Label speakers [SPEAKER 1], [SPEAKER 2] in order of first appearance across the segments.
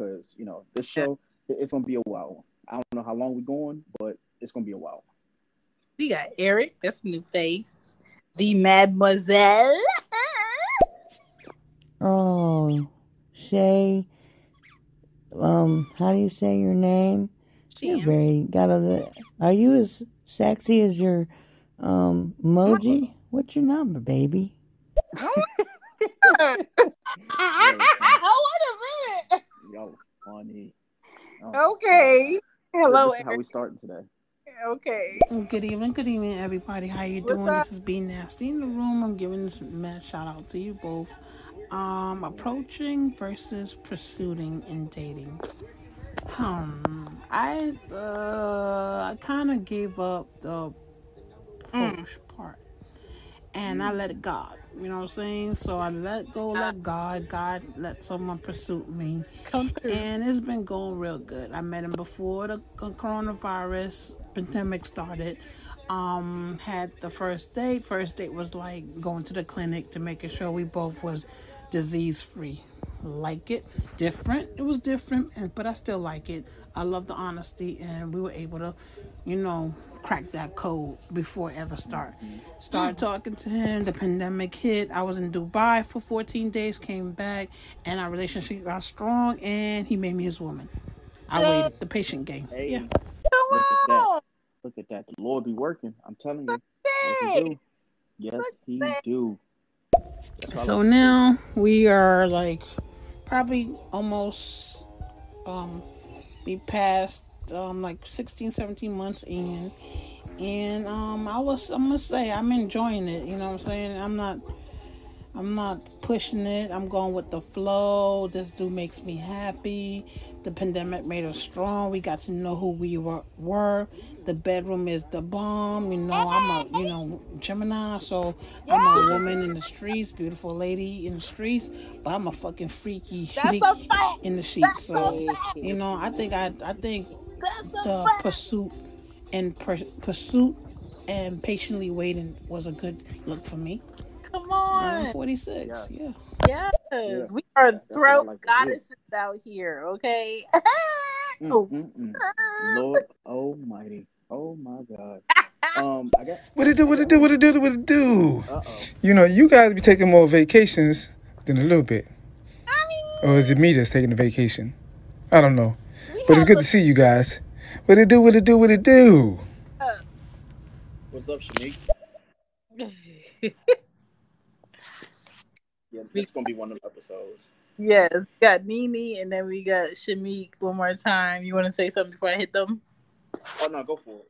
[SPEAKER 1] because you know this show it's gonna be a while. I don't know how long we're going, but it's gonna be a while.
[SPEAKER 2] We got Eric, that's a new face. The Mademoiselle.
[SPEAKER 3] Oh, Shay. Um, how do you say your name? You're very got a. Are you as sexy as your um emoji? What's your number, baby?
[SPEAKER 2] Wait a minute.
[SPEAKER 1] Y'all funny.
[SPEAKER 2] Okay. Hello,
[SPEAKER 1] This is how we starting today.
[SPEAKER 2] Okay.
[SPEAKER 4] Good evening, good evening, everybody. How you
[SPEAKER 2] What's
[SPEAKER 4] doing?
[SPEAKER 2] up?
[SPEAKER 4] This is B Nasty in the room. I'm giving this mad shout out to you both. Um, approaching versus pursuing in dating. Um, I uh, I kind of gave up the approach part, and I let it God. You know what I'm saying? So I let go, let God. God let someone pursue me, and it's been going real good. I met him before the coronavirus pandemic started. Um, had the first date. First date was like going to the clinic to making sure we both was disease free. Like it, different. It was different, and but I still like it. I love the honesty, and we were able to, you know, crack that code before it ever start. Started talking to him. The pandemic hit. I was in Dubai for 14 days. Came back, and our relationship got strong. And he made me his woman. I waited. The patient game.
[SPEAKER 1] Hey,
[SPEAKER 4] Yeah.
[SPEAKER 1] Look at that. Look at that. The Lord be working. I'm telling you. Yes, he do. Yes, he do.
[SPEAKER 4] So
[SPEAKER 1] I-
[SPEAKER 4] now we are like probably almost um we passed um like 16 17 months in. And um I was I'm gonna say I'm enjoying it you know what I'm saying? I'm not I'm not pushing it. I'm going with the flow. This dude makes me happy. The pandemic made us strong. We got to know who we were, were. the bedroom is the bomb. You know I'm a you know Gemini so I'm a woman in the streets beautiful lady in the streets but I'm a fucking freaky
[SPEAKER 2] That's
[SPEAKER 4] freak
[SPEAKER 2] a
[SPEAKER 4] in the sheets. So you know I think I I think the pursuit and per- pursuit and patiently waiting was a good look for me.
[SPEAKER 2] Come
[SPEAKER 4] I'm
[SPEAKER 2] on.
[SPEAKER 4] 46.
[SPEAKER 1] Yeah.
[SPEAKER 4] Yeah.
[SPEAKER 2] Yes. We are
[SPEAKER 1] what
[SPEAKER 2] throat
[SPEAKER 1] like to hear.
[SPEAKER 2] goddesses out here, okay?
[SPEAKER 1] Mm,
[SPEAKER 2] Oh.
[SPEAKER 1] mm, mm. Lord Almighty. Oh my God. Um, I got.
[SPEAKER 5] What it do? What it do? What it do? What it do?
[SPEAKER 1] Uh oh.
[SPEAKER 5] You know, you guys be taking more vacations than a little bit, or is it me that's taking the vacation? I don't know, but it's good to see you guys. What it do? What it do? What it do?
[SPEAKER 1] What's up, Shanique? Yeah, it's gonna be one of the episodes.
[SPEAKER 2] yes, we got Nini, and then we got Shamik one more time. You want to say something before I hit them?
[SPEAKER 1] Oh no, go for it.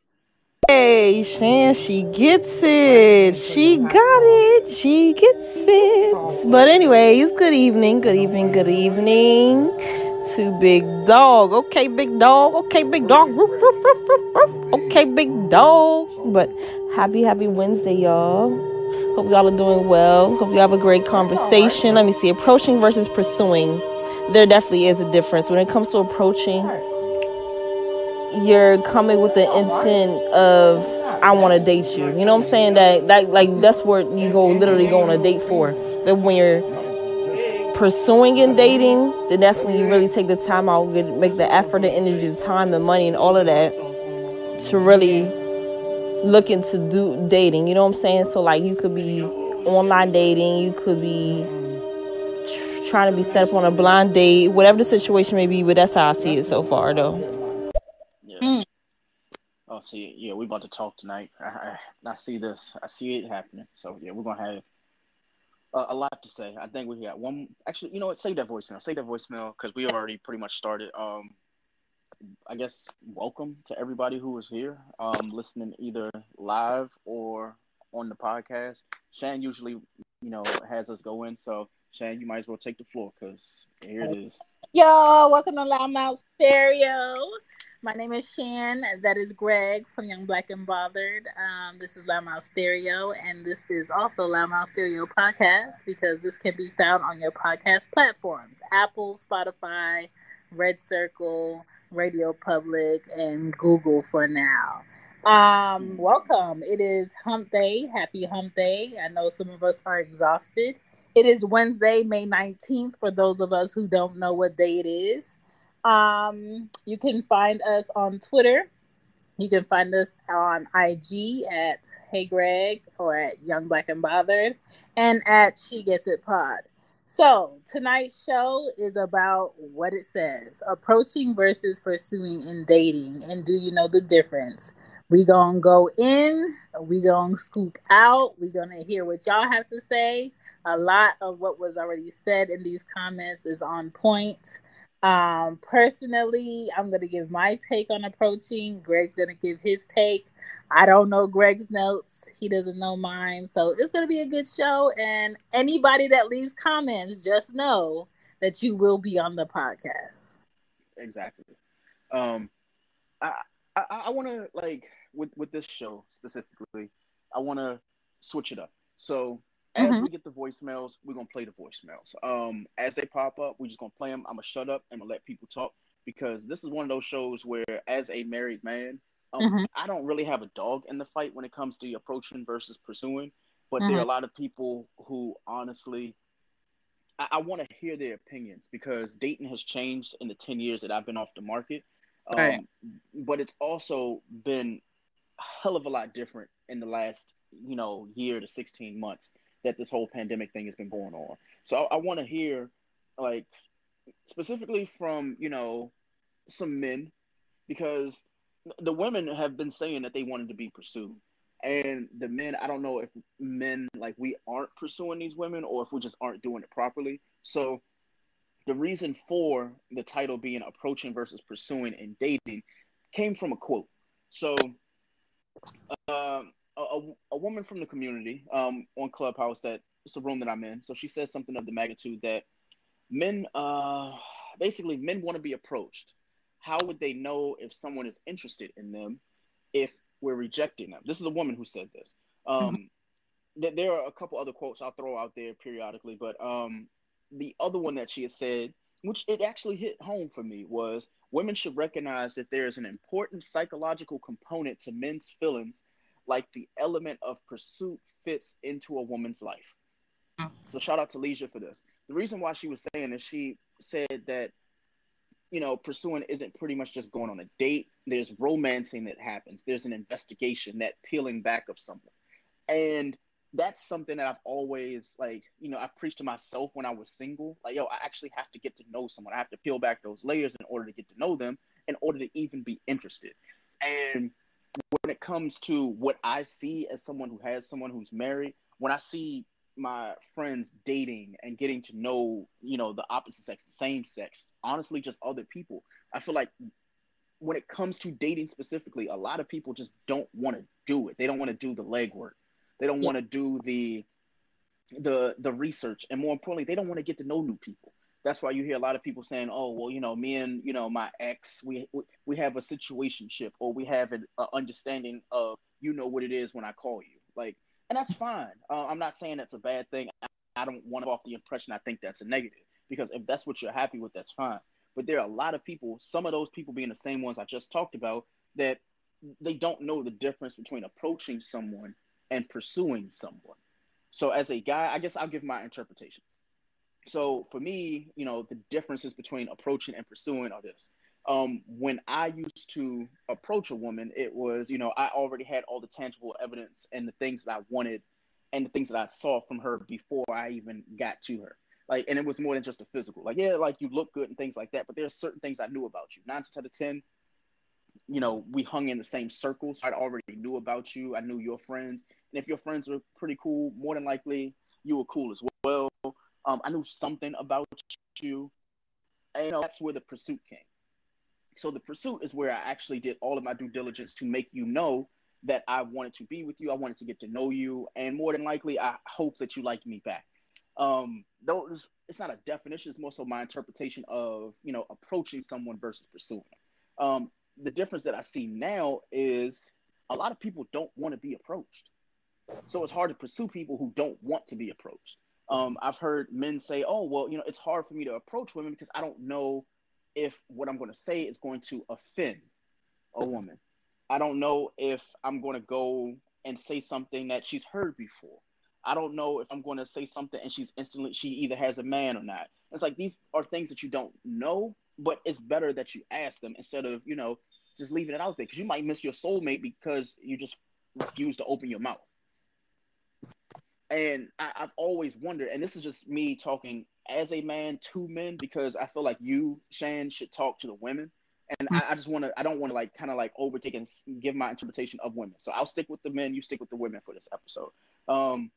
[SPEAKER 3] Hey, Shan, she gets it. She got it. She gets it. But anyways, good evening, good evening, good evening to Big Dog. Okay, Big Dog. Okay, Big Dog. Roof, roof, roof. Okay, Big Dog. But happy, happy Wednesday, y'all. Hope y'all are doing well. Hope you have a great conversation. Let me see. Approaching versus pursuing. There definitely is a difference when it comes to approaching you're coming with the intent of I want to date you. You know what I'm saying? That that like that's what you go literally go on a date for. That when you're pursuing and dating, then that's when you really take the time out, get, make the effort, the energy, the time, the money, and all of that to really look into do dating. You know what I'm saying? So like you could be online dating, you could be tr- trying to be set up on a blind date, whatever the situation may be. But that's how I see it so far, though.
[SPEAKER 1] Yeah.
[SPEAKER 2] Mm.
[SPEAKER 1] Oh, see, yeah, we're about to talk tonight. I, I, I see this. I see it happening. So yeah, we're gonna have uh, a lot to say. I think we got one. Actually, you know what? Save that voicemail. Save that voicemail because we already pretty much started. Um, I guess welcome to everybody who is here, um, listening either live or on the podcast. Shan usually, you know, has us go in. So Shan, you might as well take the floor because here it is.
[SPEAKER 2] Yo, welcome to Loudmouth Stereo. My name is Shan. That is Greg from Young Black and Bothered. Um, this is Loudmouth Stereo, and this is also Loudmouth Stereo Podcast because this can be found on your podcast platforms Apple, Spotify, Red Circle, Radio Public, and Google for now. Um, welcome. It is Hump Day. Happy Hump Day. I know some of us are exhausted. It is Wednesday, May 19th, for those of us who don't know what day it is. Um, you can find us on Twitter. You can find us on IG at Hey Greg or at Young Black and Bothered and at She Gets It Pod. So tonight's show is about what it says approaching versus pursuing in dating. And do you know the difference? We gonna go in, we gonna scoop out, we gonna hear what y'all have to say. A lot of what was already said in these comments is on point. Um, personally, I'm gonna give my take on approaching. Greg's gonna give his take. I don't know Greg's notes. He doesn't know mine. So it's going to be a good show. And anybody that leaves comments, just know that you will be on the podcast.
[SPEAKER 1] Exactly. Um, I I, I want to like with with this show specifically, I want to switch it up. So as mm-hmm. we get the voicemails, we're gonna play the voicemails. Um, as they pop up, we're just gonna play them. I'm gonna shut up and let people talk because this is one of those shows where, as a married man, um, mm-hmm. I don't really have a dog in the fight when it comes to approaching versus pursuing, but mm-hmm. there are a mm-hmm. lot of people who honestly, I, I want to hear their opinions because dating has changed in the 10 years that I've been off the market. Um, right. But it's also been a hell of a lot different in the last, you know, year to 16 months that this whole pandemic thing has been going on. So I, I want to hear, like, specifically from, you know, some men because the women have been saying that they wanted to be pursued. And the men i don't know if men like we aren't pursuing these women or if we just aren't doing it properly. So the reason for the title being approaching versus pursuing and dating came from a quote. So um, a, a woman from the community um, on clubhouse that it's a room that i'm in so she says something of the magnitude that men uh, basically men want to be approached how would they know if someone is interested in them if we're rejecting them? This is a woman who said this. Um, mm-hmm. there are a couple other quotes I'll throw out there periodically, but um, the other one that she has said, which it actually hit home for me, was women should recognize that there is an important psychological component to men's feelings, like the element of pursuit fits into a woman's life. Mm. So shout out to Leisha for this. The reason why she was saying is she said that you know, pursuing isn't pretty much just going on a date. There's romancing that happens. There's an investigation, that peeling back of someone. And that's something that I've always like, you know, I preached to myself when I was single. Like, yo, I actually have to get to know someone. I have to peel back those layers in order to get to know them, in order to even be interested. And when it comes to what I see as someone who has someone who's married, when I see my friends dating and getting to know, you know, the opposite sex, the same sex, honestly, just other people. I feel like when it comes to dating specifically, a lot of people just don't want to do it. They don't want to do the legwork. They don't yeah. want to do the the the research, and more importantly, they don't want to get to know new people. That's why you hear a lot of people saying, "Oh, well, you know, me and you know my ex, we we we have a situationship, or we have an understanding of you know what it is when I call you." Like and that's fine. Uh, I'm not saying that's a bad thing. I, I don't want to off the impression I think that's a negative because if that's what you're happy with, that's fine. But there are a lot of people, some of those people being the same ones I just talked about, that they don't know the difference between approaching someone and pursuing someone. So as a guy, I guess I'll give my interpretation. So for me, you know, the differences between approaching and pursuing are this um, when I used to approach a woman, it was, you know, I already had all the tangible evidence and the things that I wanted and the things that I saw from her before I even got to her. Like, and it was more than just a physical. Like, yeah, like you look good and things like that, but there's certain things I knew about you. Nine out of ten, you know, we hung in the same circles. I already knew about you. I knew your friends, and if your friends were pretty cool, more than likely you were cool as well. Um, I knew something about you, and you know, that's where the pursuit came so the pursuit is where I actually did all of my due diligence to make you know that I wanted to be with you. I wanted to get to know you, and more than likely, I hope that you like me back. Um, those it's not a definition; it's more so my interpretation of you know approaching someone versus pursuing. Um, the difference that I see now is a lot of people don't want to be approached, so it's hard to pursue people who don't want to be approached. Um, I've heard men say, "Oh, well, you know, it's hard for me to approach women because I don't know if what I'm going to say is going to offend a woman. I don't know if I'm going to go and say something that she's heard before. I don't know if I'm going to say something and she's instantly she either has a man or not. It's like these are things that you don't know but it's better that you ask them instead of you know just leaving it out there because you might miss your soulmate because you just refuse to open your mouth. And I, I've always wondered, and this is just me talking as a man to men because I feel like you, Shan, should talk to the women. And I, I just want to, I don't want to like kind of like overtake and give my interpretation of women. So I'll stick with the men, you stick with the women for this episode. Um,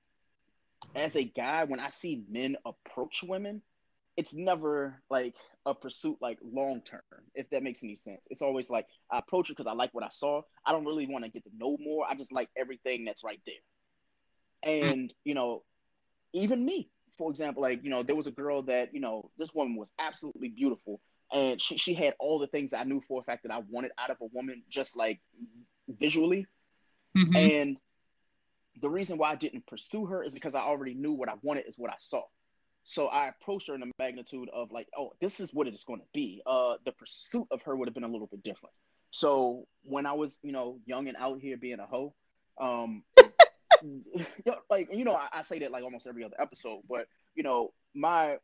[SPEAKER 1] as a guy, when I see men approach women, it's never like a pursuit like long term, if that makes any sense. It's always like I approach it because I like what I saw. I don't really want to get to know more. I just like everything that's right there. And, you know, even me, for example, like, you know, there was a girl that, you know, this woman was absolutely beautiful. And she, she had all the things I knew for a fact that I wanted out of a woman, just like visually. Mm-hmm. And the reason why I didn't pursue her is because I already knew what I wanted is what I saw. So I approached her in the magnitude of like, oh, this is what it is going to be. Uh, the pursuit of her would have been a little bit different. So when I was, you know, young and out here being a hoe, um, like you know, I, I, say that like almost every other episode, but you know, my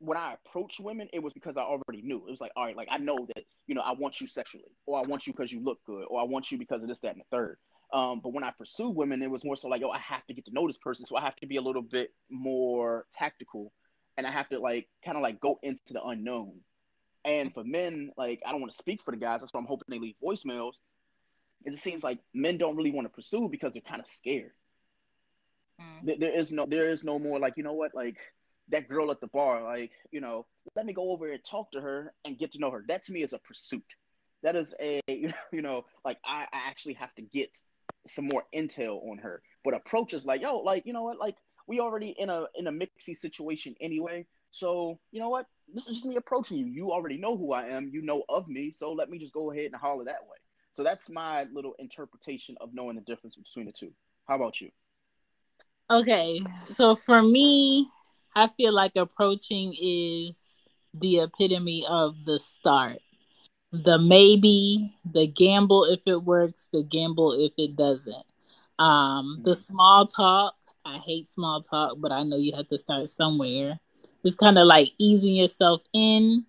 [SPEAKER 1] when I approached women, it was because I already knew. It was like, all right, like I know that you know I want you sexually, or I want you because you look good, or I want you because of this, that, and the third. Um, but when I pursue women, it was more so like, yo, I have to get to know this person, so I have to be a little bit more tactical, and I have to like kind of like go into the unknown. And for men, like I don't want to speak for the guys, that's why I'm hoping they leave voicemails. It seems like men don't really want to pursue because they're kind of scared. Mm. There is no, there is no more like you know what, like that girl at the bar, like you know, let me go over and talk to her and get to know her. That to me is a pursuit. That is a you know, like I, I actually have to get some more intel on her. But approach is like, yo, like you know what, like we already in a in a mixy situation anyway. So you know what, this is just me approaching you. You already know who I am. You know of me. So let me just go ahead and holler that way. So that's my little interpretation of knowing the difference between the two. How about you?
[SPEAKER 2] Okay, so for me, I feel like approaching is the epitome of the start. The maybe, the gamble if it works, the gamble if it doesn't. Um, the small talk, I hate small talk, but I know you have to start somewhere. It's kind of like easing yourself in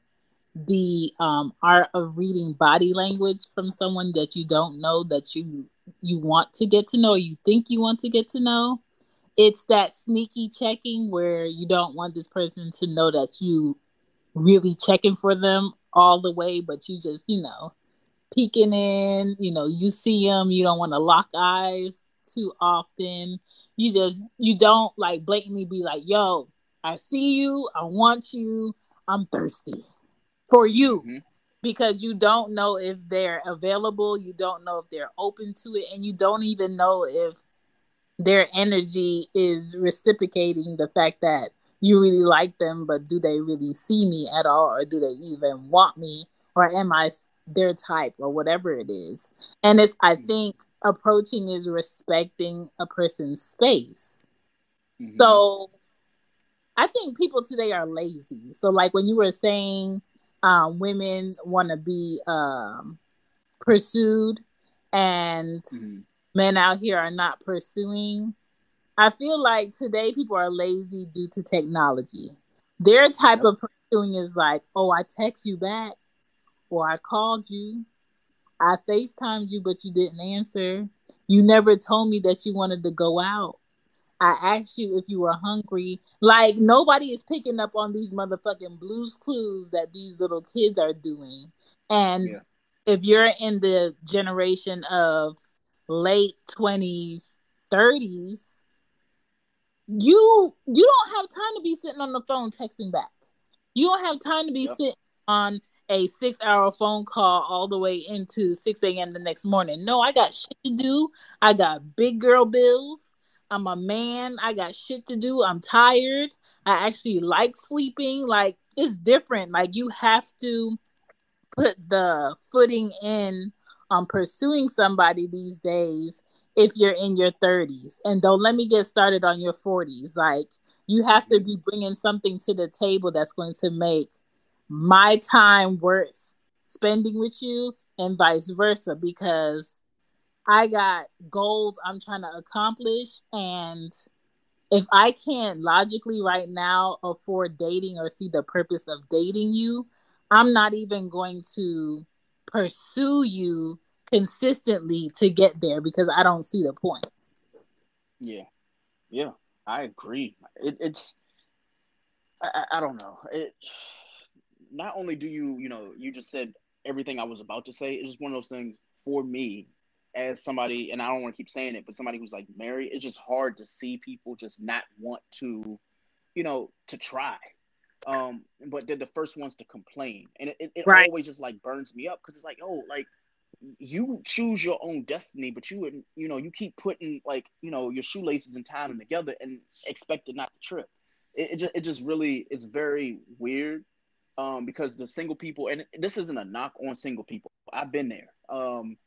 [SPEAKER 2] the um, art of reading body language from someone that you don't know that you you want to get to know, you think you want to get to know it's that sneaky checking where you don't want this person to know that you really checking for them all the way, but you just, you know, peeking in, you know, you see them, you don't want to lock eyes too often. You just, you don't like blatantly be like, yo, I see you, I want you, I'm thirsty for you. Mm-hmm. Because you don't know if they're available, you don't know if they're open to it, and you don't even know if their energy is reciprocating the fact that you really like them, but do they really see me at all, or do they even want me, or am I their type, or whatever it is? And it's, I mm-hmm. think, approaching is respecting a person's space. Mm-hmm. So I think people today are lazy. So, like when you were saying um, women want to be um, pursued and mm-hmm men out here are not pursuing. I feel like today people are lazy due to technology. Their type of pursuing is like, oh, I text you back, or I called you, I FaceTimed you, but you didn't answer. You never told me that you wanted to go out. I asked you if you were hungry. Like nobody is picking up on these motherfucking Blue's Clues that these little kids are doing. And yeah. if you're in the generation of late 20s 30s you you don't have time to be sitting on the phone texting back you don't have time to be yep. sitting on a six hour phone call all the way into 6 a.m. the next morning. No, I got shit to do. I got big girl bills. I'm a man. I got shit to do. I'm tired. I actually like sleeping. Like, it's different. Like, you have to put the footing in um, pursuing somebody these days if you're in your 30s. And don't let me get started on your 40s. Like, you have to be bringing something to the table that's going to make my time worth spending with you and vice versa because I got goals I'm trying to accomplish and if I can't logically right now afford dating or see the purpose of dating you, I'm not even going to pursue you consistently to get there because I don't see the point.
[SPEAKER 1] Yeah, yeah, I agree. It, it's I, I don't know. It not only do you you know you just said everything I was about to say. It's just one of those things for me as somebody, and I don't want to keep saying it, but somebody who's like married. It's just hard to see people just not want to, you know, to try. Um, but they're the first ones to complain, and it, it, right. always just like burns me up because it's like, oh, like you choose your own destiny, but you would, you know you keep putting like you know your shoelaces and tying them together and expect it not to trip. It, it just it just really is very weird um, because the single people and this isn't a knock on single people. I've been there, um,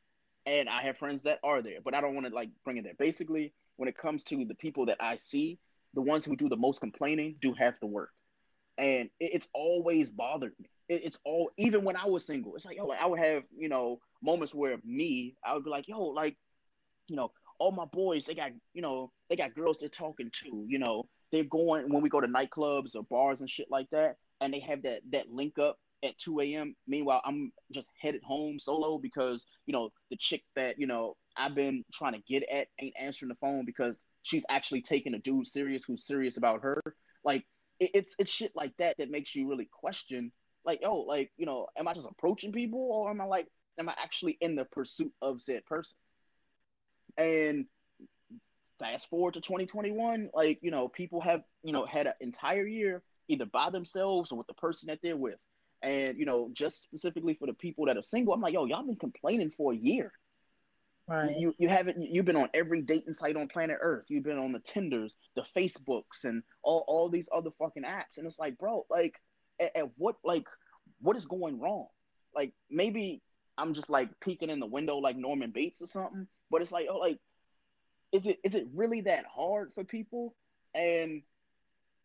[SPEAKER 1] and I have friends that are there, but I don't want to like bring it there. Basically, when it comes to the people that I see, the ones who do the most complaining do have to work, and it, it's always bothered me. It, it's all even when I was single. It's like yo, like I would have you know moments where me, I would be like yo, like you know all my boys they got you know they got girls they're talking to you know they're going when we go to nightclubs or bars and shit like that and they have that that link up at 2 a.m. Meanwhile, I'm just headed home solo because you know the chick that you know I've been trying to get at ain't answering the phone because she's actually taking a dude serious who's serious about her. Like it, it's it's shit like that that makes you really question. Like oh, like you know, am I just approaching people or am I like am I actually in the pursuit of said person? And fast forward to 2021, like you know, people have you know had an entire year either by themselves or with the person that they're with. And you know, just specifically for the people that are single, I'm like, yo, y'all been complaining for a year. Right. You you haven't you've been on every dating site on planet Earth. You've been on the Tinders, the Facebooks, and all all these other fucking apps. And it's like, bro, like, at, at what like what is going wrong? Like maybe I'm just like peeking in the window like Norman Bates or something. But it's like, oh, like, is it is it really that hard for people? And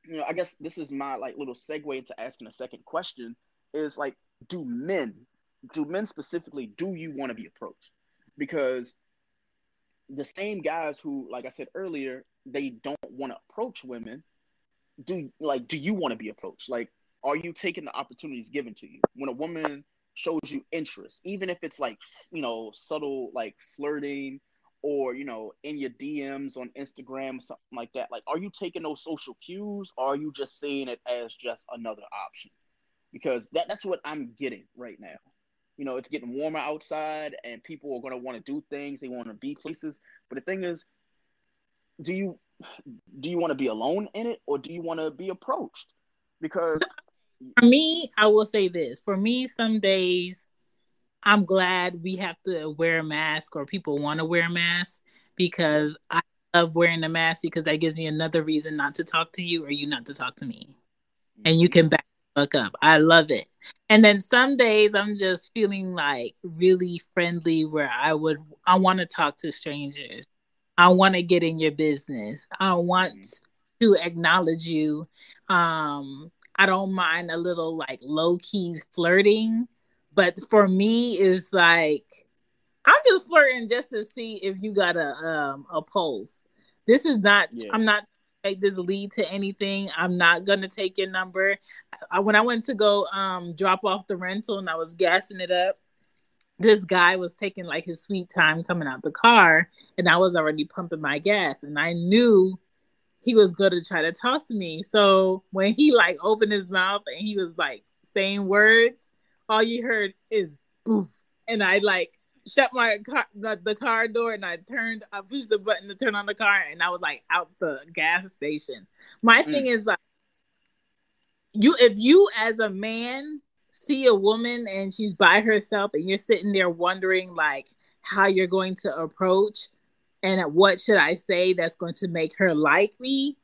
[SPEAKER 1] you know, I guess this is my like little segue into asking a second question is like, do men, do men specifically, do you want to be approached? Because the same guys who, like I said earlier, they don't want to approach women. Do like, do you want to be approached? Like, are you taking the opportunities given to you when a woman shows you interest, even if it's like you know subtle like flirting or you know in your DMs on Instagram something like that? Like, are you taking those social cues, or are you just seeing it as just another option? Because that that's what I'm getting right now. You know, it's getting warmer outside, and people are going to want to do things. They want to be places. But the thing is, do you do you want to be alone in it, or do you want to be approached? Because
[SPEAKER 2] for me, I will say this: for me, some days I'm glad we have to wear a mask or people want to wear a mask because I love wearing a mask because that gives me another reason not to talk to you or you not to talk to me. And you mm-hmm. can back fuck up. I love it. And then some days I'm just feeling like really friendly where I would I want to talk to strangers. I want to get in your business. I want to acknowledge you. Um I don't mind a little like low key flirting but for me, it's like I'm just flirting just to see if you got a um a pulse. This is not. Yeah. I'm not make this lead to anything. I'm not gonna take your number. I, when I went to go um drop off the rental and I was gassing it up, this guy was taking like his sweet time coming out the car, and I was already pumping my gas, and I knew he was gonna try to talk to me. So when he like opened his mouth and he was like saying words, all you heard is boof, and I like shut my car the, the car door and I turned I pushed the button to turn on the car and I was like out the gas station. My mm. thing is like you if you as a man see a woman and she's by herself and you're sitting there wondering like how you're going to approach and what should I say that's going to make her like me,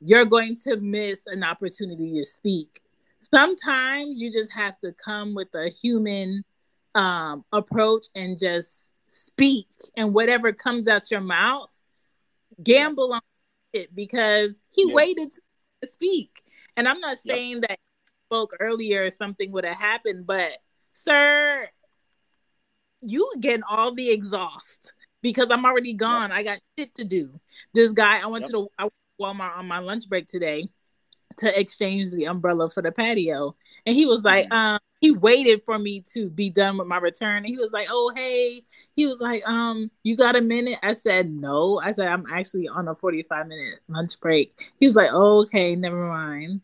[SPEAKER 2] you're going to miss an opportunity to speak sometimes you just have to come with a human um, approach and just speak and whatever comes out your mouth gamble on it because he yeah. waited to speak and i'm not saying yep. that spoke earlier something would have happened but sir you getting all the exhaust because i'm already gone yep. i got shit to do this guy i went yep. to the I, walmart on my lunch break today to exchange the umbrella for the patio. And he was like, mm-hmm. um, he waited for me to be done with my return. And he was like oh hey. He was like um you got a minute? I said no. I said i'm actually on a 45 minute lunch break. He was like oh, okay never mind.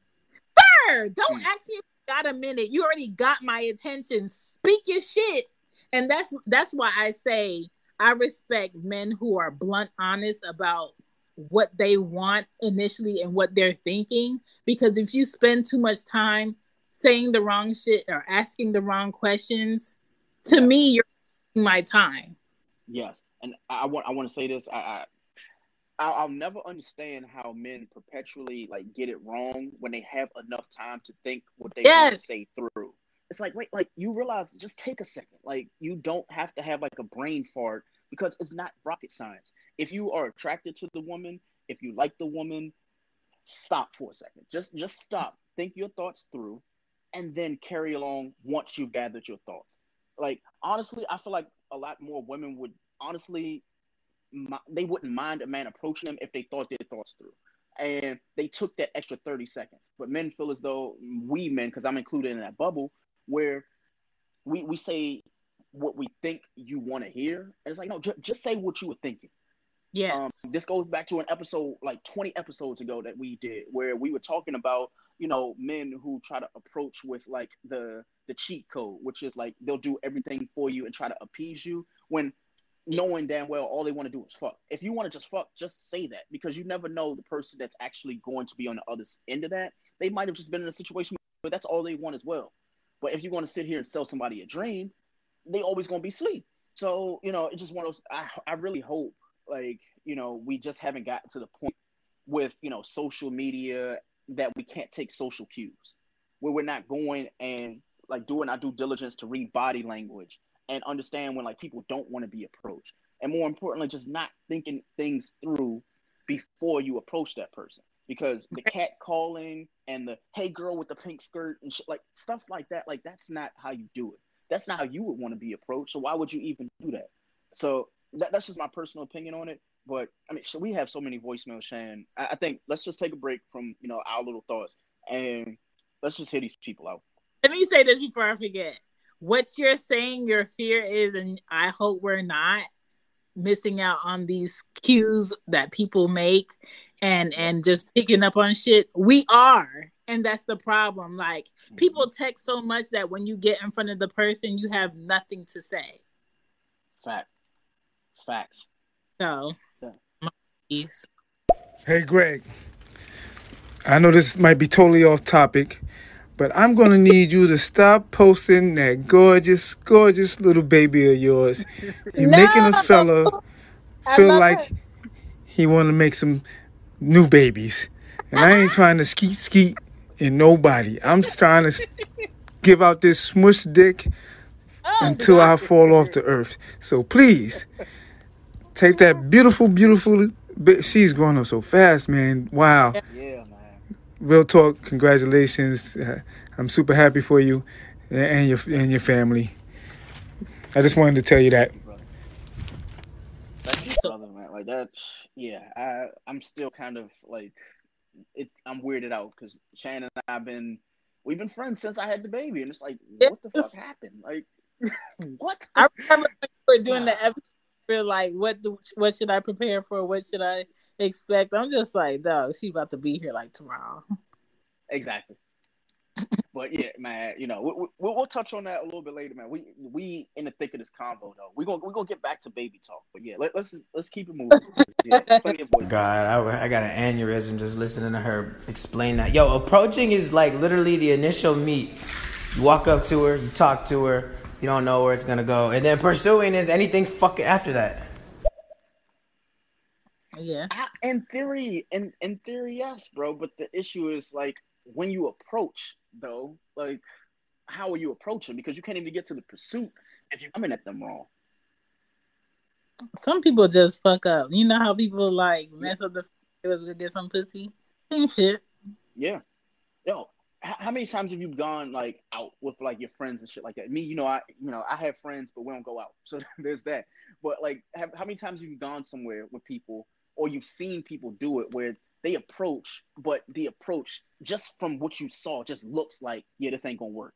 [SPEAKER 2] Sir don't mm. ask me if you got a minute. You already got my attention. Speak your shit. And that's that's why i say i respect men who are blunt honest about what they want initially and what they're thinking because if you spend too much time saying the wrong shit or asking the wrong questions, to yes. me, you're my time.
[SPEAKER 1] Yes, and I want I want to say this. I, I I'll never understand how men perpetually like get it wrong when they have enough time to think what they yes. want to say through. It's like wait, like you realize just take a second. Like you don't have to have like a brain fart because it's not rocket science. If you are attracted to the woman, if you like the woman, stop for a second. Just just stop. Think your thoughts through and then carry along once you've gathered your thoughts. Like honestly, I feel like a lot more women would honestly they wouldn't mind a man approaching them if they thought their thoughts through. And they took that extra 30 seconds. But men feel as though we men, because I'm included in that bubble, where we, we say what we think you want to hear. And it's like, no, ju- just say what you were thinking.
[SPEAKER 2] Yes. Um,
[SPEAKER 1] this goes back to an episode like 20 episodes ago that we did where we were talking about you know men who try to approach with like the the cheat code which is like they'll do everything for you and try to appease you when knowing damn well all they want to do is fuck if you want to just fuck just say that because you never know the person that's actually going to be on the other end of that they might have just been in a situation where that's all they want as well but if you want to sit here and sell somebody a dream they always going to be sleep so you know it's just one of those I, I really hope like you know we just haven't gotten to the point with you know social media that we can't take social cues, where we're not going and like doing our due diligence to read body language and understand when like people don't want to be approached, and more importantly, just not thinking things through before you approach that person. Because the cat calling and the hey girl with the pink skirt and shit, like stuff like that, like that's not how you do it. That's not how you would want to be approached. So why would you even do that? So that, that's just my personal opinion on it. But I mean, so we have so many voicemails, Shan. I, I think let's just take a break from you know our little thoughts and let's just hear these people out.
[SPEAKER 2] Let me say this before I forget. What you're saying your fear is, and I hope we're not missing out on these cues that people make and and just picking up on shit. We are. And that's the problem. Like people mm-hmm. text so much that when you get in front of the person, you have nothing to say.
[SPEAKER 1] Fact. Facts.
[SPEAKER 2] So
[SPEAKER 5] Hey, Greg. I know this might be totally off topic, but I'm going to need you to stop posting that gorgeous, gorgeous little baby of yours. You're no! making a fella feel like her. he want to make some new babies. And I ain't trying to skeet skeet in nobody. I'm trying to give out this smush dick oh, until I fall off the earth. So please take that beautiful, beautiful she's growing up so fast, man. Wow.
[SPEAKER 1] Yeah, man.
[SPEAKER 5] Real talk. Congratulations. Uh, I'm super happy for you and your and your family. I just wanted to tell you that.
[SPEAKER 1] Thank you, brother, man. Like that. Yeah, I I'm still kind of like it. I'm weirded out because Shannon and I've been we've been friends since I had the baby, and it's like, what the fuck happened? Like, what?
[SPEAKER 2] I remember we were doing the episode like what do what should I prepare for? What should I expect? I'm just like, dog, she about to be here like tomorrow.
[SPEAKER 1] Exactly. But yeah, man, you know, we, we, we'll touch on that a little bit later, man. We we in the thick of this convo though. We gonna we gonna get back to baby talk, but yeah, let, us let's, let's keep it moving. Yeah,
[SPEAKER 6] God, I, I got an aneurysm just listening to her explain that. Yo, approaching is like literally the initial meet. You walk up to her, you talk to her, you don't know where it's gonna go, and then pursuing is anything fucking after that.
[SPEAKER 2] Yeah.
[SPEAKER 1] in theory, in in theory, yes, bro. But the issue is like when you approach, though, like how are you approaching? Because you can't even get to the pursuit if you're coming at them wrong.
[SPEAKER 2] Some people just fuck up. You know how people like mess up the it was gonna get some pussy. Same shit.
[SPEAKER 1] Yeah. Yo, how many times have you gone like out with like your friends and shit like that? Me, you know, I you know I have friends, but we don't go out, so there's that. But like, have, how many times have you gone somewhere with people, or you've seen people do it where they approach, but the approach just from what you saw just looks like, yeah, this ain't gonna work.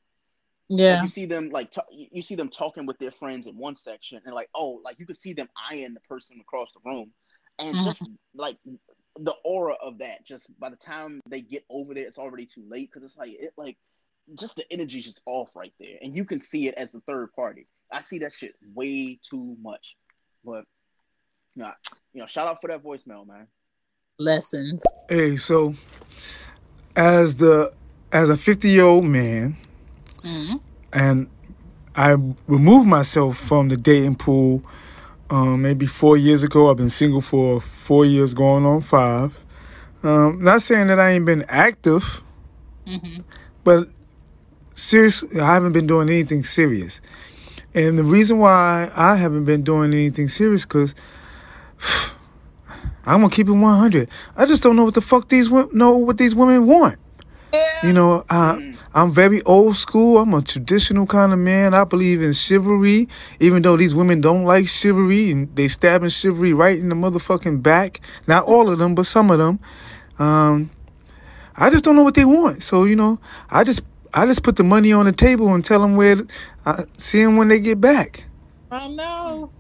[SPEAKER 2] Yeah.
[SPEAKER 1] Like, you see them like t- you see them talking with their friends in one section, and like oh, like you could see them eyeing the person across the room, and
[SPEAKER 2] Mhm.
[SPEAKER 1] just like the aura of that. Just by the time they get over there, it's already too late because it's like it like just the energy's just off right there, and you can see it as the third party. I see that shit way too much, but you know, you know, shout out for that voicemail, man.
[SPEAKER 2] Lessons.
[SPEAKER 5] Hey, so as the as a 50 year old man,
[SPEAKER 2] Mhm.
[SPEAKER 5] and I removed myself from the dating pool um, maybe four years ago. I've been single for four years, going on five. Um, not saying that I ain't been active,
[SPEAKER 2] Mhm.
[SPEAKER 5] but seriously, I haven't been doing anything serious. And the reason why I haven't been doing anything serious because I'm gonna keep it 100. I just don't know what the fuck these wo- know what these women want. You know, I, I'm very old school. I'm a traditional kind of man. I believe in chivalry, even though these women don't like chivalry and they stabbing chivalry right in the motherfucking back. Not all of them, but some of them. Um, I just don't know what they want. So you know, I just I just put the money on the table and tell them where I see them when they get back.
[SPEAKER 2] I know.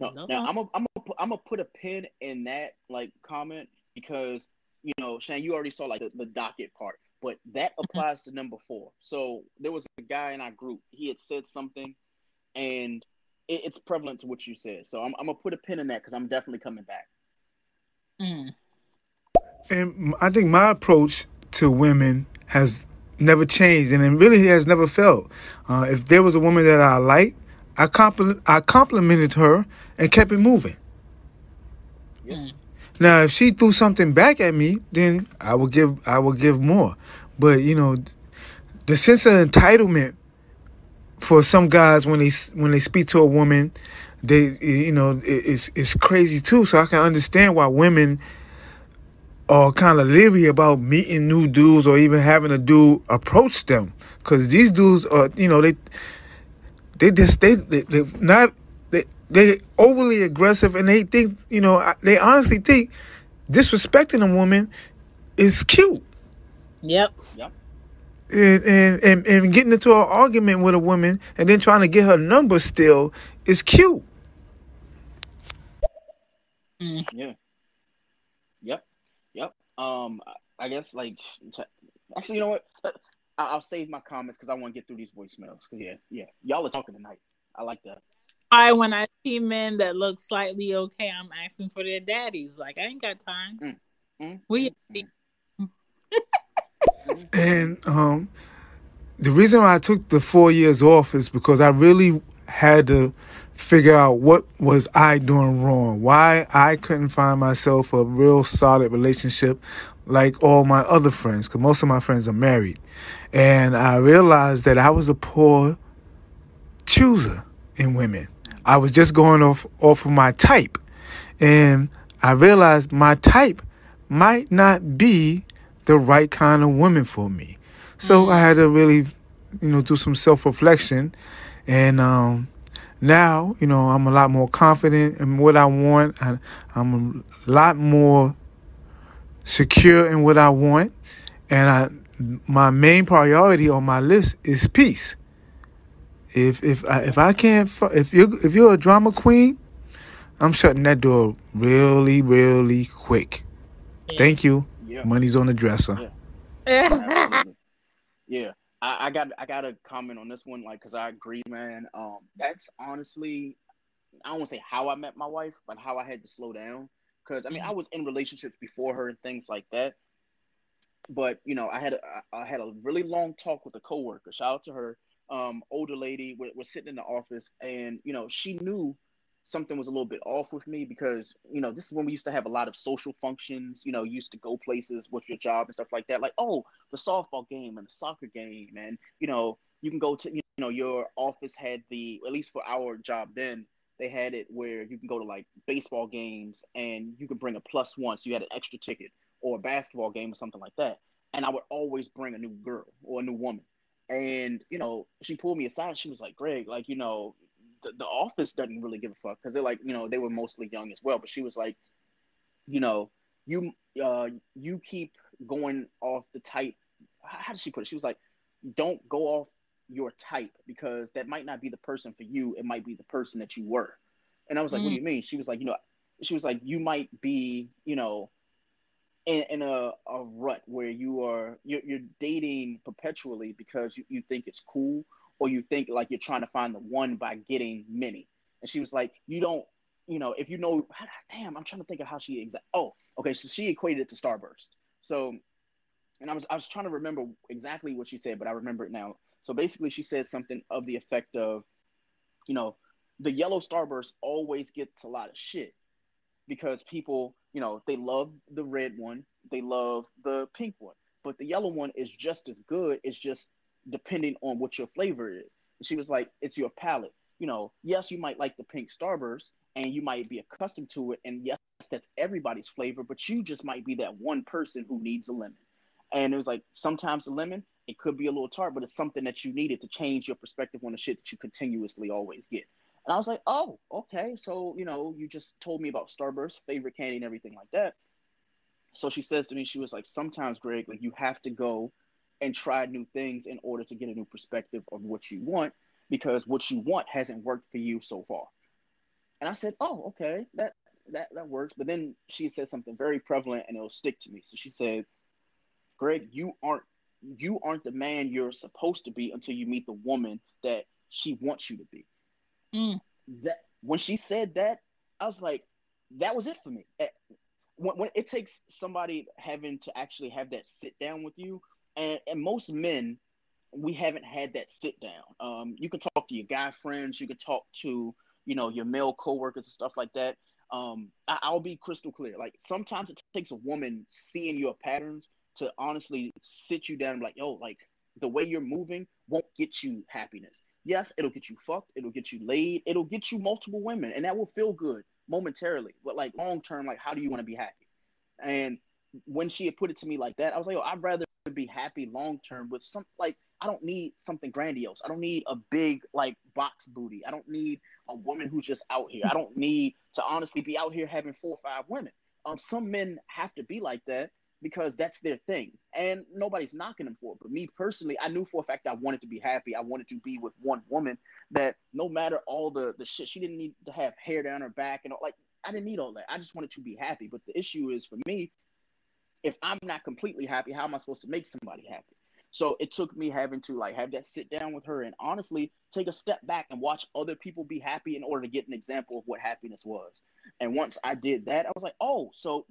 [SPEAKER 1] No,
[SPEAKER 2] No.
[SPEAKER 1] now I'm a, I'm a, I'm gonna put a pin in that like comment because you know, Shane, you already saw like the, the docket part, but that applies to number four. So there was a guy in our group. He had said something, and it, it's prevalent to what you said. So I'm, I'm gonna put a pin in that because I'm definitely coming back.
[SPEAKER 2] Mm.
[SPEAKER 5] And I think my approach to women has never changed, and it really has never felt. Uh, if there was a woman that I liked, I compliment, I complimented her and kept it moving.
[SPEAKER 2] Mm.
[SPEAKER 5] Now, if she threw something back at me, then I would give, I would give more. But you know, the sense of entitlement for some guys when they when they speak to a woman, they you know it, it's it's crazy too. So I can understand why women are kind of leery about meeting new dudes or even having a dude approach them because these dudes are you know they they just they they they not they they overly aggressive and they think you know they honestly think disrespecting a woman is cute
[SPEAKER 2] Yep.
[SPEAKER 1] Yep.
[SPEAKER 5] and, and and and getting into an argument with a woman and then trying to get her number still is cute.
[SPEAKER 1] Yeah. Yep. Yep. Um, I- I guess like t- actually, you know what? I- I'll save my comments because I want to get through these voicemails. Yeah, yeah, y'all are talking tonight. I like that.
[SPEAKER 2] I when I see men that look slightly okay, I'm asking for their daddies. Like I ain't got time.
[SPEAKER 1] Mm,
[SPEAKER 2] We
[SPEAKER 1] mm,
[SPEAKER 5] And um, the reason why I took the four years off is because I really had to figure out what was I doing wrong, why I couldn't find myself a real solid relationship like all my other friends, because most of my friends are married, and I realized that I was a poor chooser in women. I was just going off off of my type, and I realized my type might not be the right kind of woman for me. So I had to really, you know, do some self reflection, and um, now you know I'm a lot more confident in what I want. I, I'm a lot more secure in what I want, and I my main priority on my list is peace. If if I, if I can't if you if you're a drama queen, I'm shutting that door really really quick. Thank you.
[SPEAKER 1] Yeah.
[SPEAKER 5] Money's on the dresser.
[SPEAKER 1] Yeah. Yeah, I, I got I got to comment on this one, like, cause I agree, man. Um, that's honestly, I don't want to say how I met my wife, but how I had to slow down. Cause I mean, I was in relationships before her and things like that. But you know, I had a, I had a really long talk with a coworker. Shout out to her, um, older lady. We're, we're sitting in the office, and you know, she knew something was a little bit off with me because you know this is when we used to have a lot of social functions you know you used to go places with your job and stuff like that like oh the softball game and the soccer game and you know you can go to you know your office had the at least for our job then they had it where you can go to like baseball games and you can bring a plus one so you had an extra ticket or a basketball game or something like that. And i would always bring a new girl or a new woman. And you know she pulled me aside. She was like greg like you know the, the office doesn't really give a fuck. Because they're like you know they were mostly young as well. But she was like you know you uh you keep going off the type how did she put it? She was like don't go off your type because that might not be the person for you. It might be the person that you were. And I was like, mm. what do you mean? She was like, you know, she was like, you might be, you know, in, in a, a rut where you are you're, you're dating perpetually because you, you think it's cool or you think like you're trying to find the one by getting many. And she was like, you don't, you know, if you know, damn, I'm trying to think of how she exact. Oh, okay, so she equated it to Starburst. So, and I was I was trying to remember exactly what she said, but I remember it now. So basically, she says something of the effect of, you know, the yellow Starburst always gets a lot of shit because people, you know, they love the red one, they love the pink one, but the yellow one is just as good. It's just depending on what your flavor is. And she was like, it's your palate. You know, yes, you might like the pink starburst and you might be accustomed to it. And yes, that's everybody's flavor, but you just might be that one person who needs a lemon. And it was like, sometimes the lemon, it could be a little tart, but it's something that you needed to change your perspective on the shit that you continuously always get. And I was like, oh, okay. So, you know, you just told me about Starburst, favorite candy, and everything like that. So she says to me, she was like, sometimes, Greg, like you have to go and try new things in order to get a new perspective of what you want because what you want hasn't worked for you so far. And I said, "Oh, okay, that that that works." But then she said something very prevalent and it'll stick to me. So she said, "Greg, you aren't you aren't the man you're supposed to be until you meet the woman that she wants you to be." Mm. That when she said that, I was like, that was it for me. Eh, when, when it takes somebody having to actually have that sit down with you and, and most men we haven't had that sit down um, you can talk to your guy friends you can talk to you know your male coworkers and stuff like that um, I, will be crystal clear like sometimes it takes a woman seeing your patterns to honestly sit you down and be like yo like the way you're moving won't get you happiness yes it'll get you fucked it'll get you laid it'll get you multiple women and that will feel good momentarily but like long term like how do you want to be happy and when she had put it to me like that i was like oh i'd rather be happy long term with some like I don't need something grandiose. I don't need a big like box booty. I don't need a woman who's just out here. I don't need to honestly be out here having four or five women. Um, some men have to be like that because that's their thing, and nobody's knocking them for it. But me personally, I knew for a fact I wanted to be happy. I wanted to be with one woman that no matter all the the shit, she didn't need to have hair down her back and all, like I didn't need all that. I just wanted to be happy. But the issue is for me, if I'm not completely happy, how am I supposed to make somebody happy? So it took me having to like have that sit down with her and honestly take a step back and watch other people be happy in order to get an example of what happiness was. And once I did that, I was like, oh, so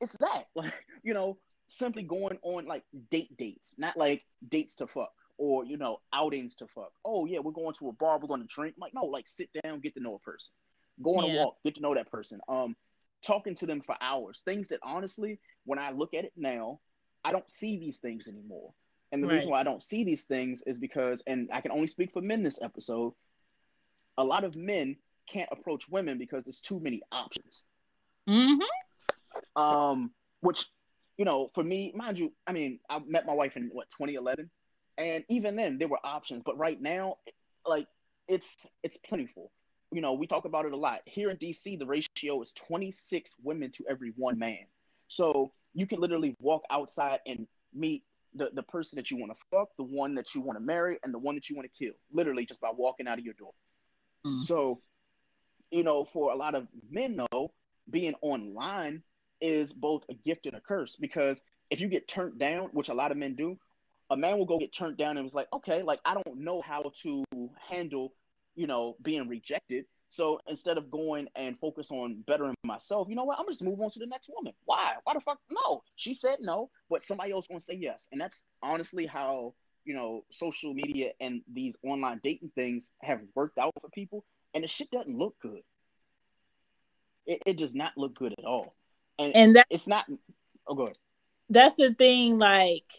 [SPEAKER 1] it's that. Like, you know, simply going on like date dates, not like dates to fuck or, you know, outings to fuck. Oh, yeah, we're going to a bar, we're going to drink. I'm like, no, like sit down, get to know a person. Go on yeah. a walk, get to know that person. Um, talking to them for hours. Things that honestly, when I look at it now, I don't see these things anymore. And the right. reason why I don't see these things is because, and I can only speak for men this episode, a lot of men can't approach women because there's too many options. Mm-hmm. Um, which, you know, for me, mind you, I mean, I met my wife in what 2011, and even then there were options, but right now, like it's it's plentiful you know, we talk about it a lot. Here in DC, the ratio is 26 women to every one man. So you can literally walk outside and meet the, the person that you want to fuck, the one that you want to marry, and the one that you want to kill, literally just by walking out of your door. Mm. So, you know, for a lot of men, though, being online is both a gift and a curse because if you get turned down, which a lot of men do, a man will go get turned down and was like, okay, like I don't know how to handle you know, being rejected. So instead of going and focus on bettering myself, you know what? I'm just move on to the next woman. Why? Why the fuck? No. She said no, but somebody else gonna say yes. And that's honestly how, you know, social media and these online dating things have worked out for people. And the shit doesn't look good. It, it does not look good at all. And, and that, it's not oh good.
[SPEAKER 2] That's the thing, like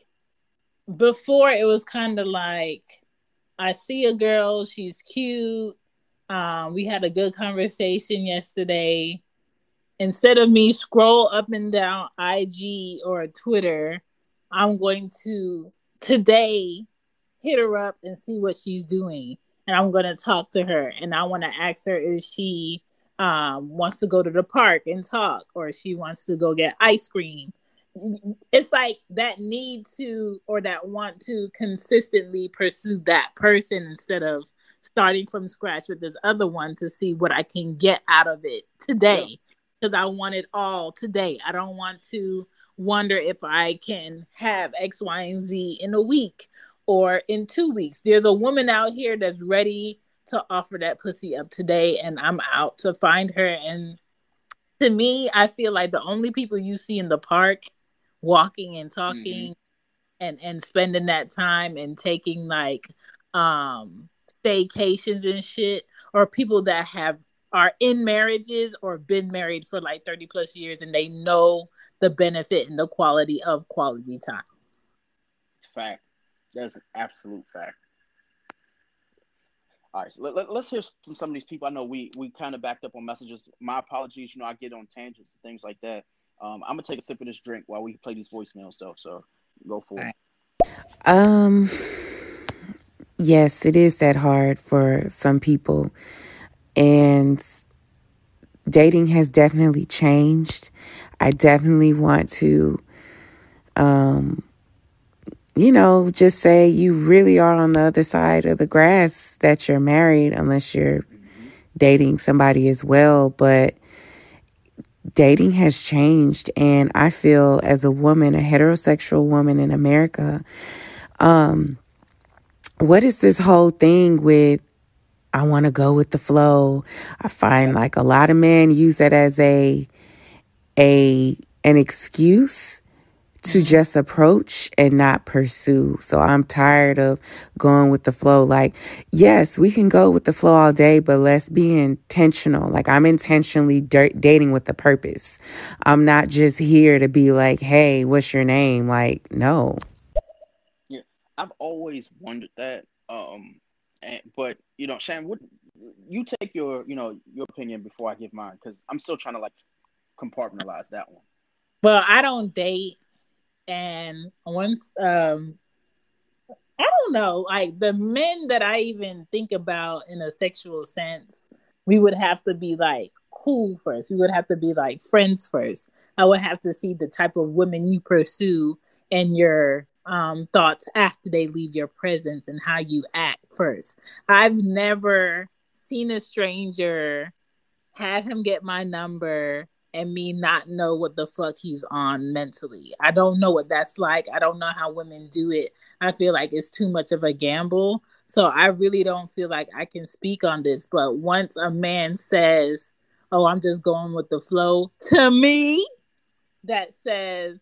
[SPEAKER 2] before it was kind of like I see a girl, she's cute. Um, we had a good conversation yesterday. Instead of me scroll up and down IG or Twitter, I'm going to today hit her up and see what she's doing. And I'm going to talk to her and I want to ask her if she um, wants to go to the park and talk or she wants to go get ice cream it's like that need to or that want to consistently pursue that person instead of starting from scratch with this other one to see what I can get out of it today. Because I want it all today. I don't want to wonder if I can have X, Y, and Z in a week or in two weeks. There's a woman out here that's ready to offer that pussy up today, and I'm out to find her. And to me, I feel like the only people you see in the park walking and talking mm-hmm. and and spending that time and taking like um staycations and shit or people that have are in marriages or been married for like 30 plus years and they know the benefit and the quality of quality time.
[SPEAKER 1] Fact. That's an absolute fact. All right, so let, us let, hear from some of these people. I know we we kind of backed up on messages. My apologies. You know, I get on tangents and things like that. Um, I'm gonna take a sip of this drink while we play these voicemail stuff. So go for it.
[SPEAKER 7] Um, yes, it is that hard for some people, and dating has definitely changed. I definitely want to, um, you know, just say you really are on the other side of the grass that you're married, unless you're dating somebody as well. But dating has changed. And I feel as a woman, a heterosexual woman in America, um, what is this whole thing with I want to go with the flow? I find like a lot of men use that as a a an excuse to mm-hmm. just approach and not pursue. So I'm tired of going with the flow. Like, yes, we can go with the flow all day, but let's be intentional. Like, I'm intentionally dirt- dating with a purpose. I'm not just here to be like, hey, what's your name? Like, no.
[SPEAKER 1] Yeah, I've always wondered that. Um, and, but you know, Shan, what you take your, you know, your opinion before I give mine because I'm still trying to like compartmentalize that one.
[SPEAKER 2] Well, I don't date and once um I don't know, like the men that I even think about in a sexual sense, we would have to be like cool first. We would have to be like friends first. I would have to see the type of women you pursue and your um, thoughts after they leave your presence and how you act first. I've never seen a stranger, had him get my number, and me not know what the fuck he's on mentally. I don't know what that's like. I don't know how women do it. I feel like it's too much of a gamble. So I really don't feel like I can speak on this. But once a man says, Oh, I'm just going with the flow, to me, that says,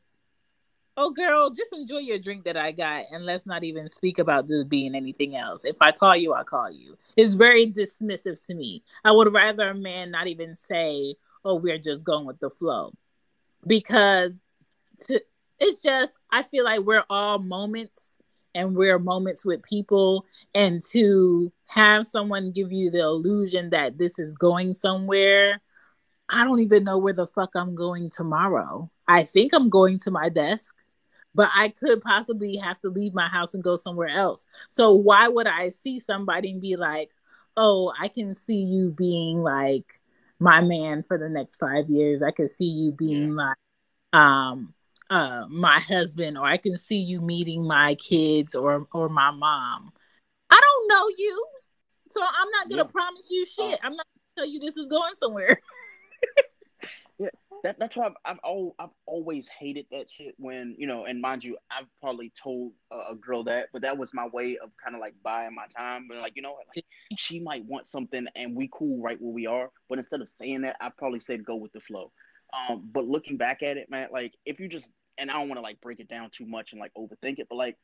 [SPEAKER 2] Oh, girl, just enjoy your drink that I got, and let's not even speak about this being anything else. If I call you, I call you. It's very dismissive to me. I would rather a man not even say, oh, we're just going with the flow. Because to, it's just, I feel like we're all moments and we're moments with people. And to have someone give you the illusion that this is going somewhere, I don't even know where the fuck I'm going tomorrow. I think I'm going to my desk but I could possibly have to leave my house and go somewhere else. So why would I see somebody and be like, "Oh, I can see you being like my man for the next five years. I could see you being yeah. like um uh my husband, or I can see you meeting my kids or or my mom. I don't know you. So I'm not gonna yeah. promise you shit. Uh, I'm not gonna tell you this is going somewhere.
[SPEAKER 1] that, that's why I've I've, al- I've always hated that shit. When you know, and mind you, I've probably told a, a girl that, but that was my way of kind of like buying my time. But like, you know, like she might want something, and we cool right where we are. But instead of saying that, I probably said go with the flow. Um, but looking back at it, man, like if you just and I don't want to like break it down too much and like overthink it, but like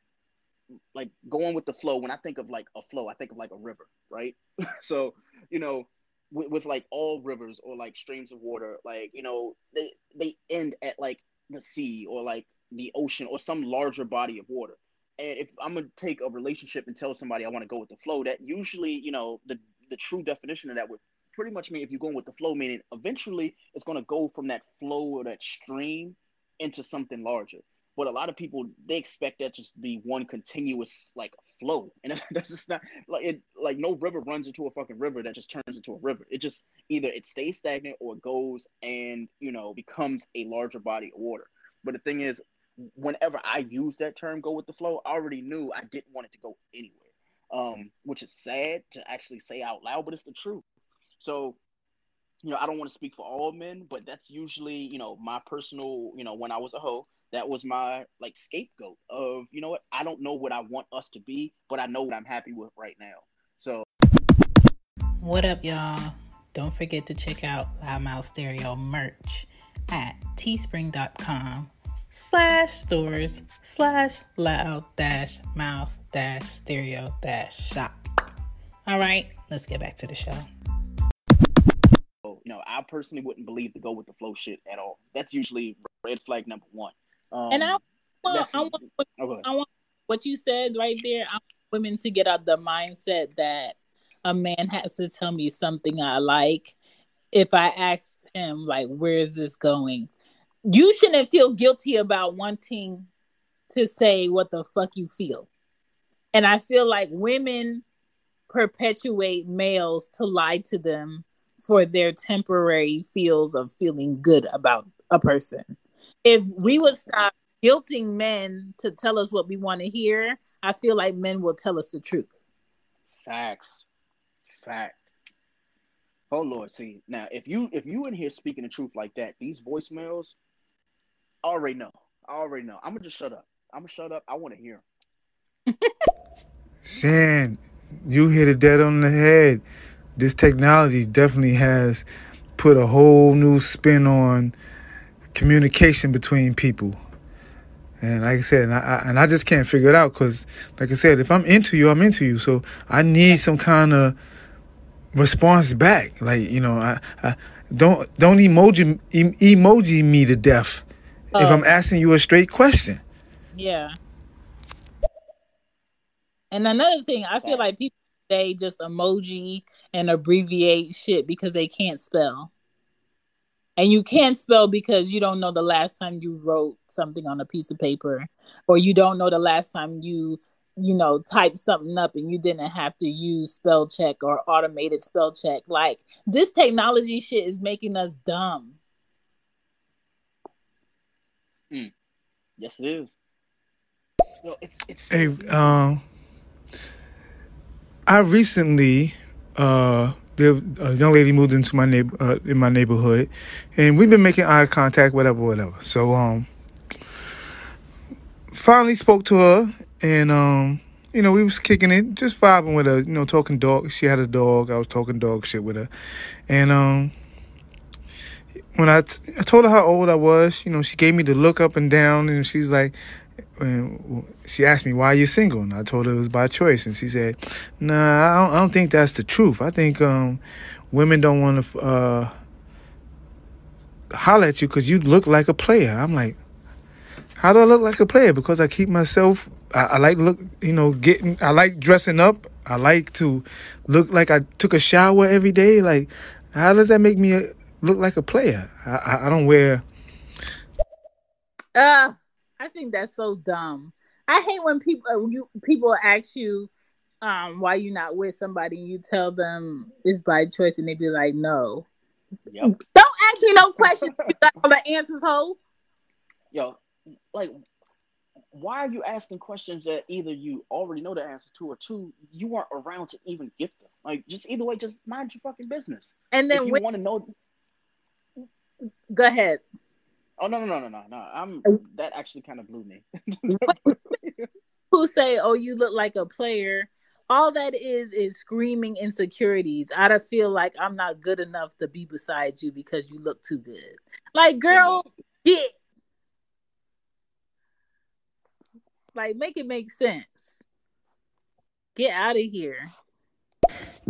[SPEAKER 1] like going with the flow. When I think of like a flow, I think of like a river, right? so you know, with, with like all rivers or like streams of water, like you know, they they end at like the sea or like the ocean or some larger body of water. And if I'm gonna take a relationship and tell somebody I want to go with the flow, that usually, you know, the the true definition of that would pretty much mean if you're going with the flow, meaning eventually it's gonna go from that flow or that stream into something larger. But a lot of people they expect that just to be one continuous like flow, and that's just not like it. Like no river runs into a fucking river that just turns into a river. It just either it stays stagnant or it goes and you know becomes a larger body of water. But the thing is, whenever I use that term "go with the flow," I already knew I didn't want it to go anywhere. Um, which is sad to actually say out loud, but it's the truth. So, you know, I don't want to speak for all men, but that's usually, you know, my personal, you know, when I was a hoe, that was my like scapegoat of, you know what, I don't know what I want us to be, but I know what I'm happy with right now. So,
[SPEAKER 2] what up, y'all? Don't forget to check out Loud Mouth Stereo merch at teespring.com slash stores slash loud dash mouth dash stereo dash shop. All right, let's get back to the show.
[SPEAKER 1] Oh, you know, I personally wouldn't believe to go with the flow shit at all. That's usually red flag number one. Um,
[SPEAKER 2] and I want, I want, okay. I want what you said right there. I want women to get out the mindset that a man has to tell me something I like. If I ask him, like, where is this going? You shouldn't feel guilty about wanting to say what the fuck you feel. And I feel like women perpetuate males to lie to them for their temporary feels of feeling good about a person. If we would stop guilting men to tell us what we want to hear, I feel like men will tell us the truth.
[SPEAKER 1] Facts. Fact. Oh Lord, see now if you if you in here speaking the truth like that, these voicemails, I already know. I already know. I'm gonna just shut up. I'm gonna shut up. I want to hear.
[SPEAKER 5] Shan, you hit it dead on the head. This technology definitely has put a whole new spin on communication between people. And like I said, and I, and I just can't figure it out because, like I said, if I'm into you, I'm into you. So I need some kind of response back. Like you know, I, I don't don't emoji emoji me to death oh. if I'm oh. asking you a straight question.
[SPEAKER 2] Yeah. And another thing, I feel like people they just emoji and abbreviate shit because they can't spell. And you can't spell because you don't know the last time you wrote something on a piece of paper, or you don't know the last time you, you know, typed something up and you didn't have to use spell check or automated spell check. Like this technology shit is making us dumb.
[SPEAKER 1] Mm. Yes, it is. No, it's, it's
[SPEAKER 5] hey, um, I recently, uh, there, a young lady moved into my neighbor uh, in my neighborhood, and we've been making eye contact, whatever, whatever. So, um, finally spoke to her, and um, you know, we was kicking it, just vibing with her, you know, talking dog. She had a dog. I was talking dog shit with her, and um, when I, t- I told her how old I was, you know, she gave me the look up and down, and she's like, and she asked me why are you single? And i told her it was by choice. And she said nah i don't, I don't think that's the truth. I think um, women don't want to uh, holler at you because you look like a player. I'm like how do i look like a player? Because i keep myself I, I like look you know getting i like dressing up. I like to look like i took a shower every day. Like how does that make me look like a player? I, I, don't wear
[SPEAKER 2] uh I think that's so dumb. I hate when people uh, you people ask you um why you're not with somebody and you tell them it's by choice and they be like no. Yep. Don't ask me no questions. you all the answers, ho.
[SPEAKER 1] Yo, like why are you asking questions that either you already know the answers to or two you weren't around to even get them? Like just either way, just mind your fucking business.
[SPEAKER 2] And then
[SPEAKER 1] if you want to know
[SPEAKER 2] Go ahead.
[SPEAKER 1] Oh no no no no no no! I'm that actually kind of blew me.
[SPEAKER 2] Who say, "Oh, you look like a player"? All that is is screaming insecurities. I don't feel like I'm not good enough to be beside you because you look too good. Like, girl, get like make it make sense. Get out of here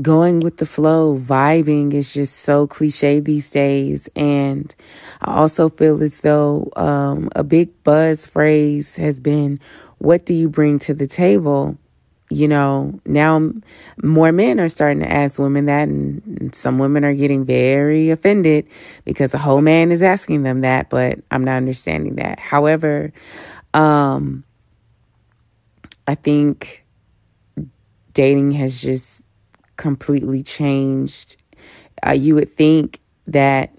[SPEAKER 7] going with the flow, vibing is just so cliche these days. And I also feel as though um, a big buzz phrase has been, What do you bring to the table? You know, now more men are starting to ask women that, and some women are getting very offended because a whole man is asking them that, but I'm not understanding that. However, um, I think dating has just completely changed. Uh, you would think that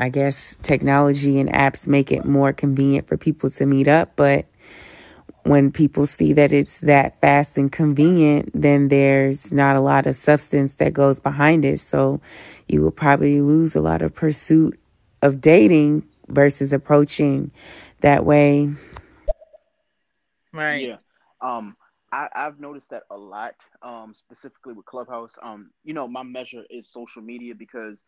[SPEAKER 7] I guess technology and apps make it more convenient for people to meet up, but when people see that it's that fast and convenient, then there's not a lot of substance that goes behind it. So you will probably lose a lot of pursuit of dating versus approaching that way.
[SPEAKER 2] Right.
[SPEAKER 1] Yeah. Um, I, I've noticed that a lot, um, specifically with Clubhouse. Um, you know, my measure is social media because